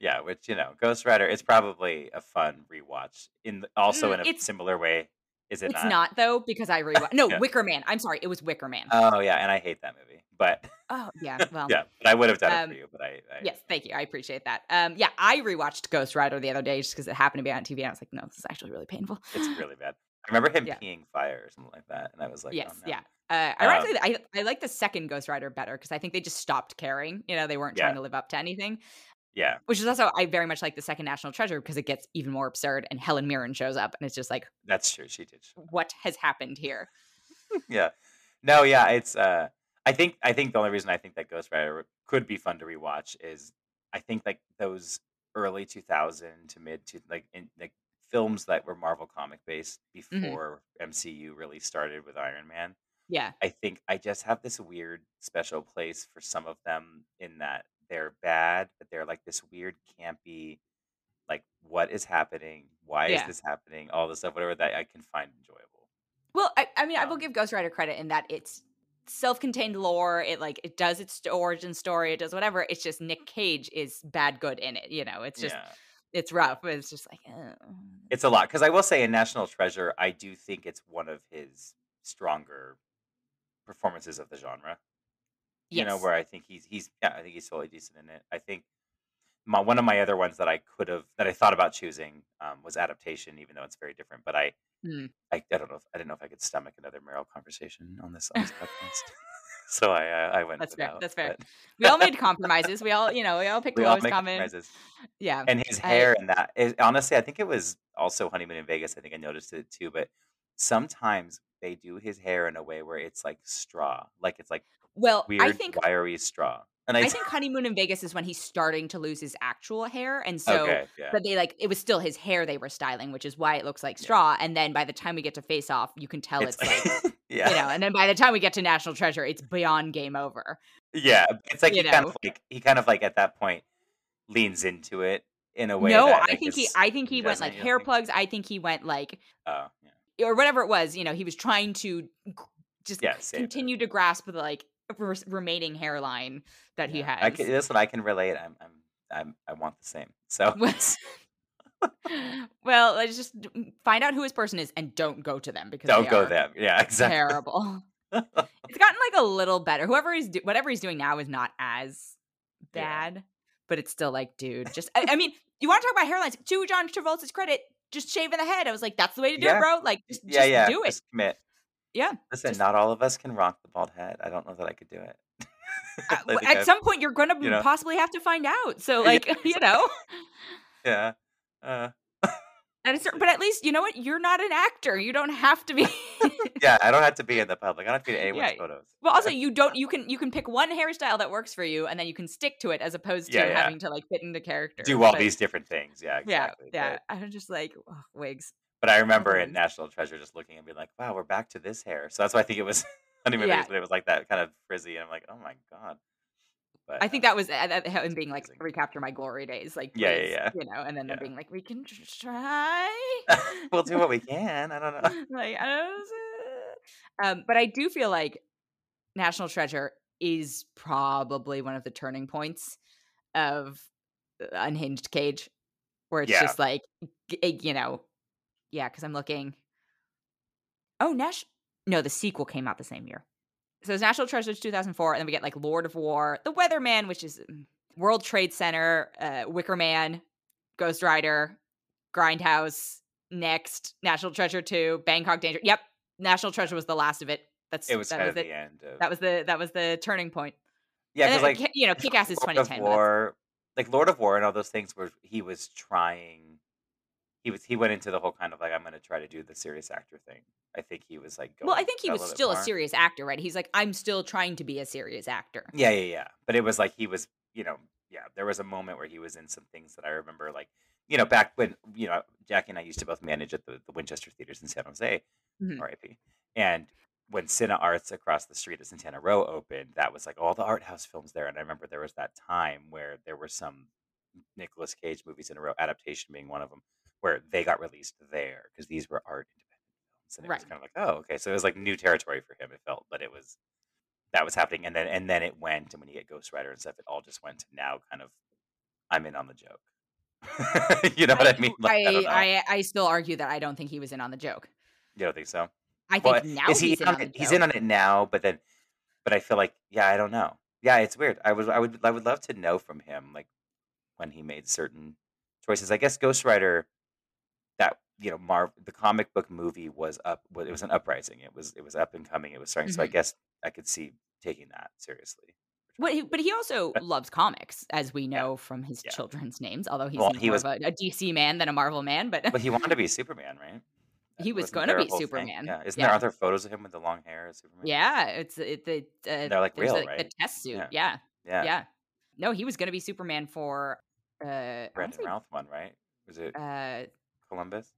Yeah, which you know, Ghost Rider is probably a fun rewatch. In also Mm, in a similar way, is it It's not? not though because I rewatched. No, Yeah. Wicker Man. I'm sorry, it was Wicker Man. Oh yeah, and I hate that movie, but oh yeah. Well. yeah, but I would have done it Um, for you. But I, I Yes, thank you. I appreciate that. Um, yeah, I rewatched Ghost Rider the other day just because it happened to be on TV, and I was like, no, this is actually really painful. it's really bad. I remember him Yeah. peeing fire or something like that, and I was like, yes, oh, no. yeah. Uh, Um, ironically, I I like the second Ghost Rider better because I think they just stopped caring. You know, they weren't Yeah. trying to live up to anything. Yeah, Which is also I very much like the second National Treasure because it gets even more absurd, and Helen Mirren shows up, and it's just like, that's true. She did. what has happened here? yeah, no, yeah, it's. uh I think I think the only reason I think that Ghost Rider could be fun to rewatch is I think like those early 2000 to mid to like in like films that were Marvel comic based Mm-hmm. before MCU really started with Iron Man. Yeah, I think I just have this weird special place for some of them in that they're bad, but they're like this weird campy, like what is happening? Why Yeah. is this happening? All this stuff, whatever that I can find enjoyable. Well, I, I mean, I will Um, give Ghost Rider credit in that it's self-contained lore. It like it does its origin story. It does whatever. It's just Nick Cage is bad good in it. You know, it's just yeah, it's rough. But it's just like it's a lot because I will say in National Treasure, I do think it's one of his stronger performances of the genre. You know, yes. where I think he's he's yeah, I think he's totally decent in it. I think my one of my other ones that I could have that I thought about choosing um, was adaptation, even though it's very different. But I, Hmm. I, I don't know if I didn't know if I could stomach another Meryl conversation on this on this podcast. so I uh, I went. That's fair, without, that's fair. but we all made compromises. We all, you know, we all picked the We all lowest make common. compromises. Yeah. And his I- hair and that is, honestly, I think it was also Honeymoon in Vegas. I think I noticed it too. But sometimes they do his hair in a way where it's like straw, like it's like Well, weird, I think wiry straw. And I, I think honeymoon in Vegas is when he's starting to lose his actual hair, and so. okay, yeah, But they like it was still his hair they were styling, which is why it looks like Yeah. straw. And then by the time we get to face off, you can tell it's, like yeah, you know. And then by the time we get to National Treasure, it's beyond game over. Yeah, it's like You he kind of like he kind of like at that point leans into it in a way. no, that, I like, think he, I think he, went like hair think? plugs. I think he went like Oh, yeah. or whatever it was. You know, he was trying to just Yeah, it. continue to grasp the like res- remaining hairline that he Yeah. has. I can, listen, I can relate. I'm, I'm, I'm, I want the same. So Well, let's just find out who his person is and don't go to them because don't go there. Yeah, exactly. Terrible. it's gotten like a little better. Whoever he's do- whatever he's doing now is not as Yeah. bad, but it's still like, dude, just I, I mean, you want to talk about hairlines? To John Travolta's credit, just shaving the head. I was like, that's the way to do Yeah. it, bro. Like, just, yeah, just yeah. do it. Just commit. Yeah. Listen, just- not all of us can rock the bald head. I don't know that I could do it. Think At some point, you're gonna you know. possibly have to find out. So, Yeah, like, you know, yeah. Uh, And it's, but at least you know what? You're not an actor. You don't have to be. yeah, I don't have to be in the public. I don't have to be in anyone's Yeah. photos. well, also you don't. You can you can pick one hairstyle that works for you, and then you can stick to it, as opposed to Yeah, yeah. having to like fit into character. do all But- these different things. Yeah, Yeah, exactly. yeah. But, I'm just like ugh, wigs. But I remember in Mhm. National Treasure just looking and being like, "Wow, we're back to this hair." So that's why I think it was movies, Yeah. but it was like that kind of frizzy. And I'm like, "Oh my god!" But I think uh, that was uh, him being like recapture my glory days, like Yeah, yeah, yeah. you know, and then them Yeah. being like, we can try. we'll do what we can. I don't know. like I don't know. Um, but I do feel like National Treasure is probably one of the turning points of uh, Unhinged Cage, where it's Yeah. just like, eh, you know, yeah. Because I'm looking. Oh, Nash. No, the sequel came out the same year. So it's National Treasure 2004, and then we get like Lord of War, The Weatherman, which is mm, World Trade Center, uh, Wicker Man, Ghost Rider, Grindhouse, next National Treasure 2, Bangkok Danger. Yep, National Treasure was the last of it. That's It was that was it. the end of That was the that was the turning point. yeah, because like you know, Kick Ass is Lord of 2010. War, like Lord of War and all those things where he was trying. He was he went into the whole kind of like I'm going to try to do the serious actor thing. I think he was like. Well, I think he was bit still a serious actor, right? He's like, I'm still trying to be a serious actor. Yeah, yeah, yeah. But it was like he was, you know, yeah. There was a moment where he was in some things that I remember, like you know, back when you know Jacque and I used to both manage at the, the Winchester Theaters in San Jose, Mhm. R.I.P. And when Cine Arts across the street at Santana Row opened, that was like all the art house films there. And I remember there was that time where there were some Nicolas Cage movies in a row, adaptation being one of them, where they got released there because these were art independent films, and it was kind of like, oh, okay, so it was like new territory for him. It felt, but it was that was happening, and then and then it went, and when you get Ghost Rider and stuff, it all just went to now kind of I'm in on the joke. you know what I, mean? Like, I, know. I, I still argue that I don't think he was in on the joke. you don't think so? I think Well, now is he he's in on it? He's in on it now, but then, but I feel like, yeah, I don't know. Yeah, it's weird. I would, I would, I would love to know from him, like when he made certain choices. I guess Ghost Rider, that you know, Marv, the comic book movie was up. It was an uprising. It was, it was up and coming. It was starting. So I Mhm. guess I could see taking that seriously. But he, but he also loves comics, as we Yeah. know from his Yeah. children's names. Although he's Well, more he was- of a, a DC man than a Marvel man, but But he wanted to be Superman, right? He was gonna be whole thing? Superman. Yeah. Isn't Yeah. there other photos of him with the long hair as Superman? yeah, it's it the uh, They're, like, real, the right? test suit. Yeah. Yeah. Yeah. yeah, No, he was gonna be Superman for uh, Brandon Routh one, right? Was it uh Columbus?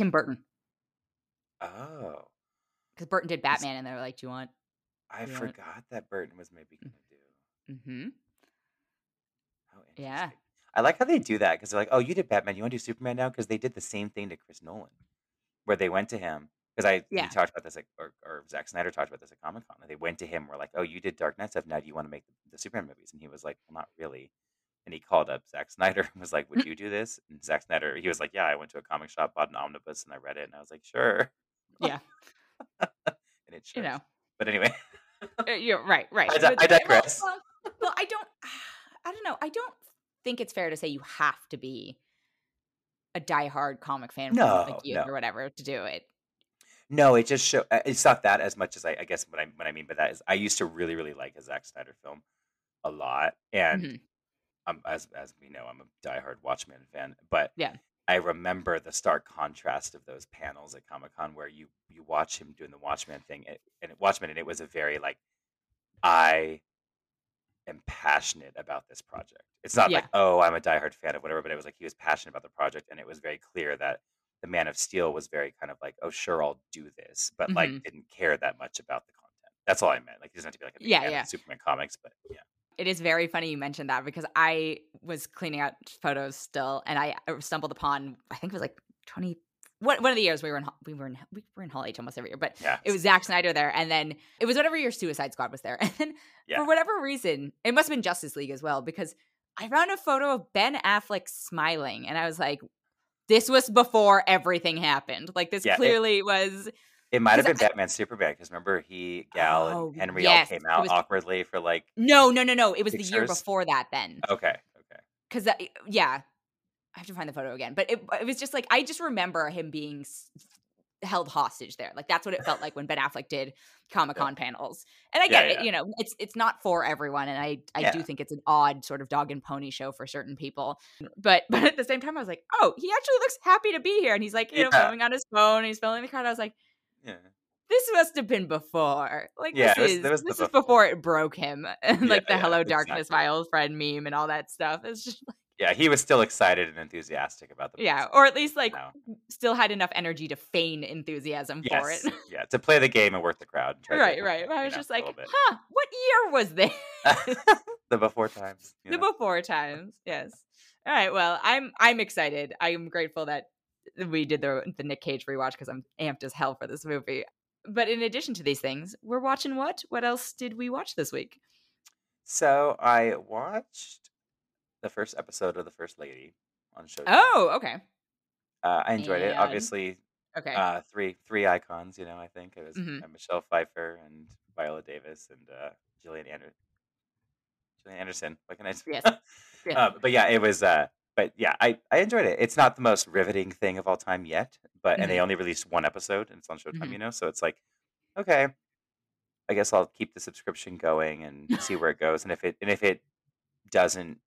Tim Burton Oh, because Burton did Batman, and they were like, "Do you want?" I Yeah. forgot that Burton was maybe going to do. Mm-hmm. How Yeah. I like how they do that because they're like, "Oh, you did Batman. You want to do Superman now?" Because they did the same thing to Chris Nolan, where they went to him because I Yeah. we talked about this, like, or, or Zack Snyder talked about this at Comic Con. They went to him, were like, "Oh, you did Dark Knight stuff. Now do you want to make the, the Superman movies?" And he was like, "Well, not really." And he called up Zack Snyder and was like, "Would you do this?" And Zack Snyder, he was like, "Yeah, I went to a comic shop, bought an omnibus, and I read it." And I was like, "Sure." Yeah. and it You know, But anyway, Uh, you're right, right. I di- I digress. Well, well, I don't. I don't know. I don't think it's fair to say you have to be a diehard comic fan, No, like you no. or whatever, to do it. No, it just show. uh, It's not that as much as I, I guess what I what I mean by that is I used to really really like a Zack Snyder film a lot, and Mhm. Um, as as we know, I'm a diehard Watchmen fan. But Yeah. I remember the stark contrast of those panels at Comic Con where you you watch him doing the Watchmen thing and, and Watchmen, and it was a very like I am passionate about this project. It's not like oh I'm a diehard fan of whatever, but it was like he was passionate about the project, and it was very clear that the Man of Steel was very kind of like oh sure I'll do this, but like Mhm. didn't care that much about the content. That's all I meant. Like he doesn't have to be like a big Yeah, fan yeah. of Superman comics, but yeah. It is very funny you mentioned that because I was cleaning out photos still, and I stumbled upon I think it was like twenty. One, one of the years we were in we were in we were in Hall H almost every year, but Yeah, it was Zack Snyder there, and then it was whatever your Suicide Squad was there, and then Yeah. for whatever reason, it must have been Justice League as well because I found a photo of Ben Affleck smiling, and I was like, "This was before everything happened. Like this Yeah, it- clearly was." It might have been Batman Superman because remember he, Gal, Oh, and Henry yes, all came out was- awkwardly for like No, no, no, no. It was the year before that. Then okay, okay, because yeah, I have to find the photo again. But it, it was just like I just remember him being s- held hostage there. Like that's what it felt like when Ben Affleck did Comic Con Yeah. panels. And I Yeah, get it, yeah. you know, it's it's not for everyone, and I I do think it's an odd sort of dog and pony show for certain people. But but at the same time, I was like, oh, he actually looks happy to be here, and he's like, you know, filming on his phone, he's filming the crowd. I was like, Yeah. this must have been before. Like Yeah, this is there was the this is before. before it broke him, and like the yeah, "Hello Darkness, exactly. my old friend" meme and all that stuff. It's just like, Yeah, he was still excited and enthusiastic about the yeah, or at least like now. still had enough energy to feign enthusiasm for it. Yeah, to play the game and work the crowd. right, right. them, I was just like, huh, what year was this? the before times. the know? before times. Yes. All right. Well, I'm I'm excited. I am grateful that we did the the Nick Cage rewatch because I'm amped as hell for this movie. But in addition to these things, we're watching what? What else did we watch this week? So I watched the first episode of The First Lady on Showtime. Oh, okay. Uh, I enjoyed it. Obviously, Okay. uh, three three icons. You know, I think it was Mhm. uh, Michelle Pfeiffer and Viola Davis and uh, Gillian Anderson. Gillian Anderson. What can I say? Yes. Yeah. Uh, but yeah, it was. But yeah, I, I enjoyed it. It's not the most riveting thing of all time yet, but and they only released one episode and it's on Showtime. Mhm. You know, so it's like, okay, I guess I'll keep the subscription going and see where it goes. And if it and if it doesn't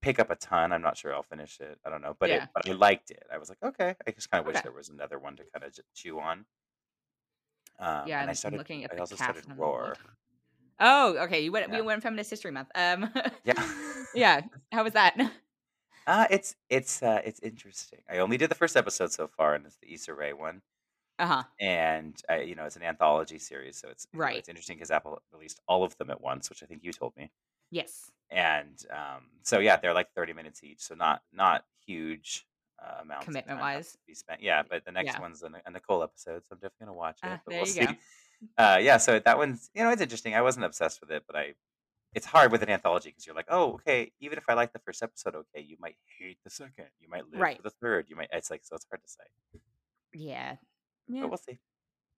pick up a ton, I'm not sure I'll finish it. I don't know, but Yeah. it but I liked it. I was like, okay, I just kind of wish there was another one to kind of chew on. Um, yeah, and I started. looking at I also started and I'm like, Roar. Oh, okay. You went. Yeah. We went Feminist History Month. Um. Yeah. yeah. How was that? Uh, it's it's uh, it's interesting. I only did the first episode so far, and it's the Issa Rae one. Uh huh. and uh, you know it's an anthology series, so it's you know, Right. it's interesting because Apple released all of them at once, which I think you told me, Yes. and um, so yeah, they're like thirty minutes each, so not not huge uh, amounts of Commitment time have wise. to be spent. Yeah, but the next Yeah. one's a, a Nicole episode, so I'm definitely gonna watch it. Ah, but there we'll you see. go. Uh, yeah, so that one's you know it's interesting. I wasn't obsessed with it, but I. It's hard with an anthology because you're like, oh, okay. Even if I like the first episode, okay, you might hate the second, you might live Right. for the third, you might. It's like so it's hard to say, Yeah. Yeah. but we'll see.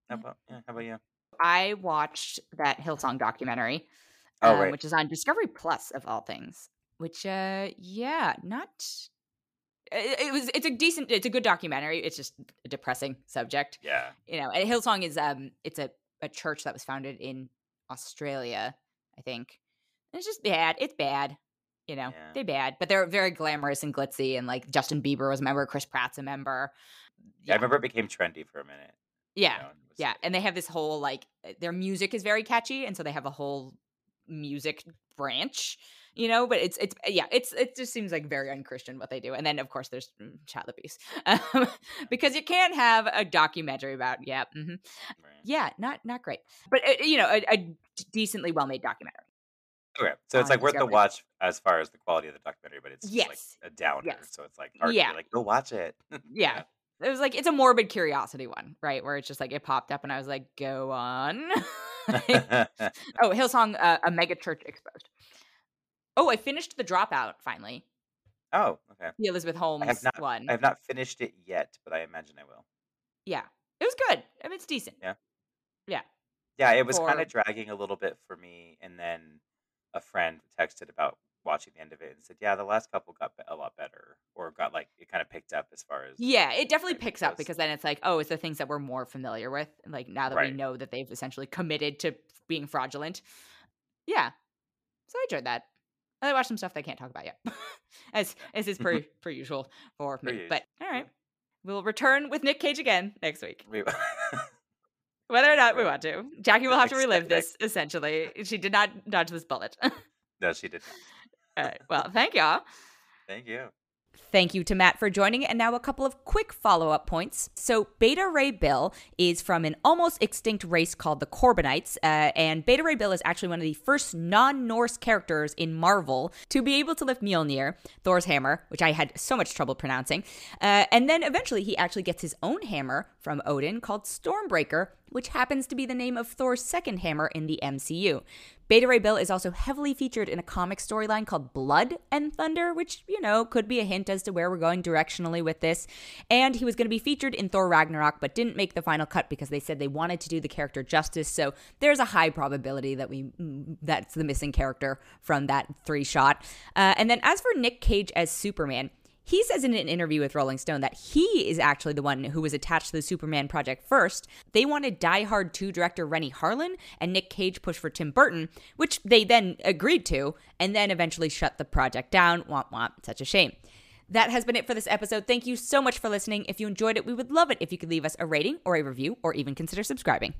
How Yeah. about yeah? How about you? I watched that Hillsong documentary, Oh um, right, which is on Discovery Plus of all things. Which, uh, yeah, not. It, it was. It's a decent. It's a good documentary. It's just a depressing subject, yeah. you know. And Hillsong is um, it's a a church that was founded in Australia, I think. It's just bad. It's bad. You know, Yeah. they bad, but they're very glamorous and glitzy. And like Justin Bieber was a member, Chris Pratt's a member. Yeah, I remember it became trendy for a minute. you Yeah, know, it was yeah, like- and they have this whole like uh, their music is very catchy, and so they have a whole music branch, you know. But it's it's yeah, it's it just seems like very unchristian what they do. And then of course there's mm, child abuse, um, because you can't have a documentary about yeah, hmm right. yeah, not not great, but uh, you know a, a decently well made documentary. Okay, so it's on like worth the Discovery. watch as far as the quality of the documentary, but it's just like Yes. a downer. Yes. So it's like hard to Yeah. be like, go watch it. Yeah. It was like it's a morbid curiosity one, right? Where it's just like it popped up, and I was like, "Go on." Yeah. Oh, Hillsong, uh, a mega church exposed. Oh, I finished The Dropout finally. oh, okay. The Elizabeth Holmes not- one. I have not finished it yet, but I imagine I will. yeah, it was good. I mean, it's decent. Yeah. Yeah. Yeah, it was kind For- of dragging a little bit for me, and then a friend texted about watching the end of it and said, "Yeah, the last couple got a lot better, or got like it kind of picked up as far as Yeah, it definitely Right, picks up because- then it's like, oh, it's the things that we're more familiar with. Like now that we know that they've essentially committed to being fraudulent. Yeah. So I enjoyed that. And I watched some stuff that I can't talk about yet. as as is per, per usual for me. But all right. We'll return with Nick Cage again next week. We- Whether or not we want to. Jacque will have to relive this, essentially. She did not dodge this bullet. No, she did. Not. right. Well, thank y'all. Thank you. Thank you to Matt for joining. And now a couple of quick follow up points. So, Beta Ray Bill is from an almost extinct race called the Korbinites. Uh, and Beta Ray Bill is actually one of the first non Norse characters in Marvel to be able to lift Mjolnir, Thor's hammer, which I had so much trouble pronouncing. Uh, and then eventually he actually gets his own hammer from Odin called Stormbreaker, which happens to be the name of Thor's second hammer in the MCU. Beta Ray Bill is also heavily featured in a comic storyline called Blood and Thunder, which, you know, could be a hint as to where we're going directionally with this. And he was going to be featured in Thor Ragnarok, but didn't make the final cut because they said they wanted to do the character justice. So there's a high probability that we mm, that's the missing character from that three shot. Uh, and then as for Nick Cage as Superman, He says in an interview with Rolling Stone that he is actually the one who was attached to the Superman project first. They wanted Die Hard 2 director Renny Harlin and Nick Cage pushed for Tim Burton, which they then agreed to, and then eventually shut the project down. Womp womp, such a shame. That has been it for this episode. Thank you so much for listening. If you enjoyed it, we would love it if you could leave us a rating or a review or even consider subscribing.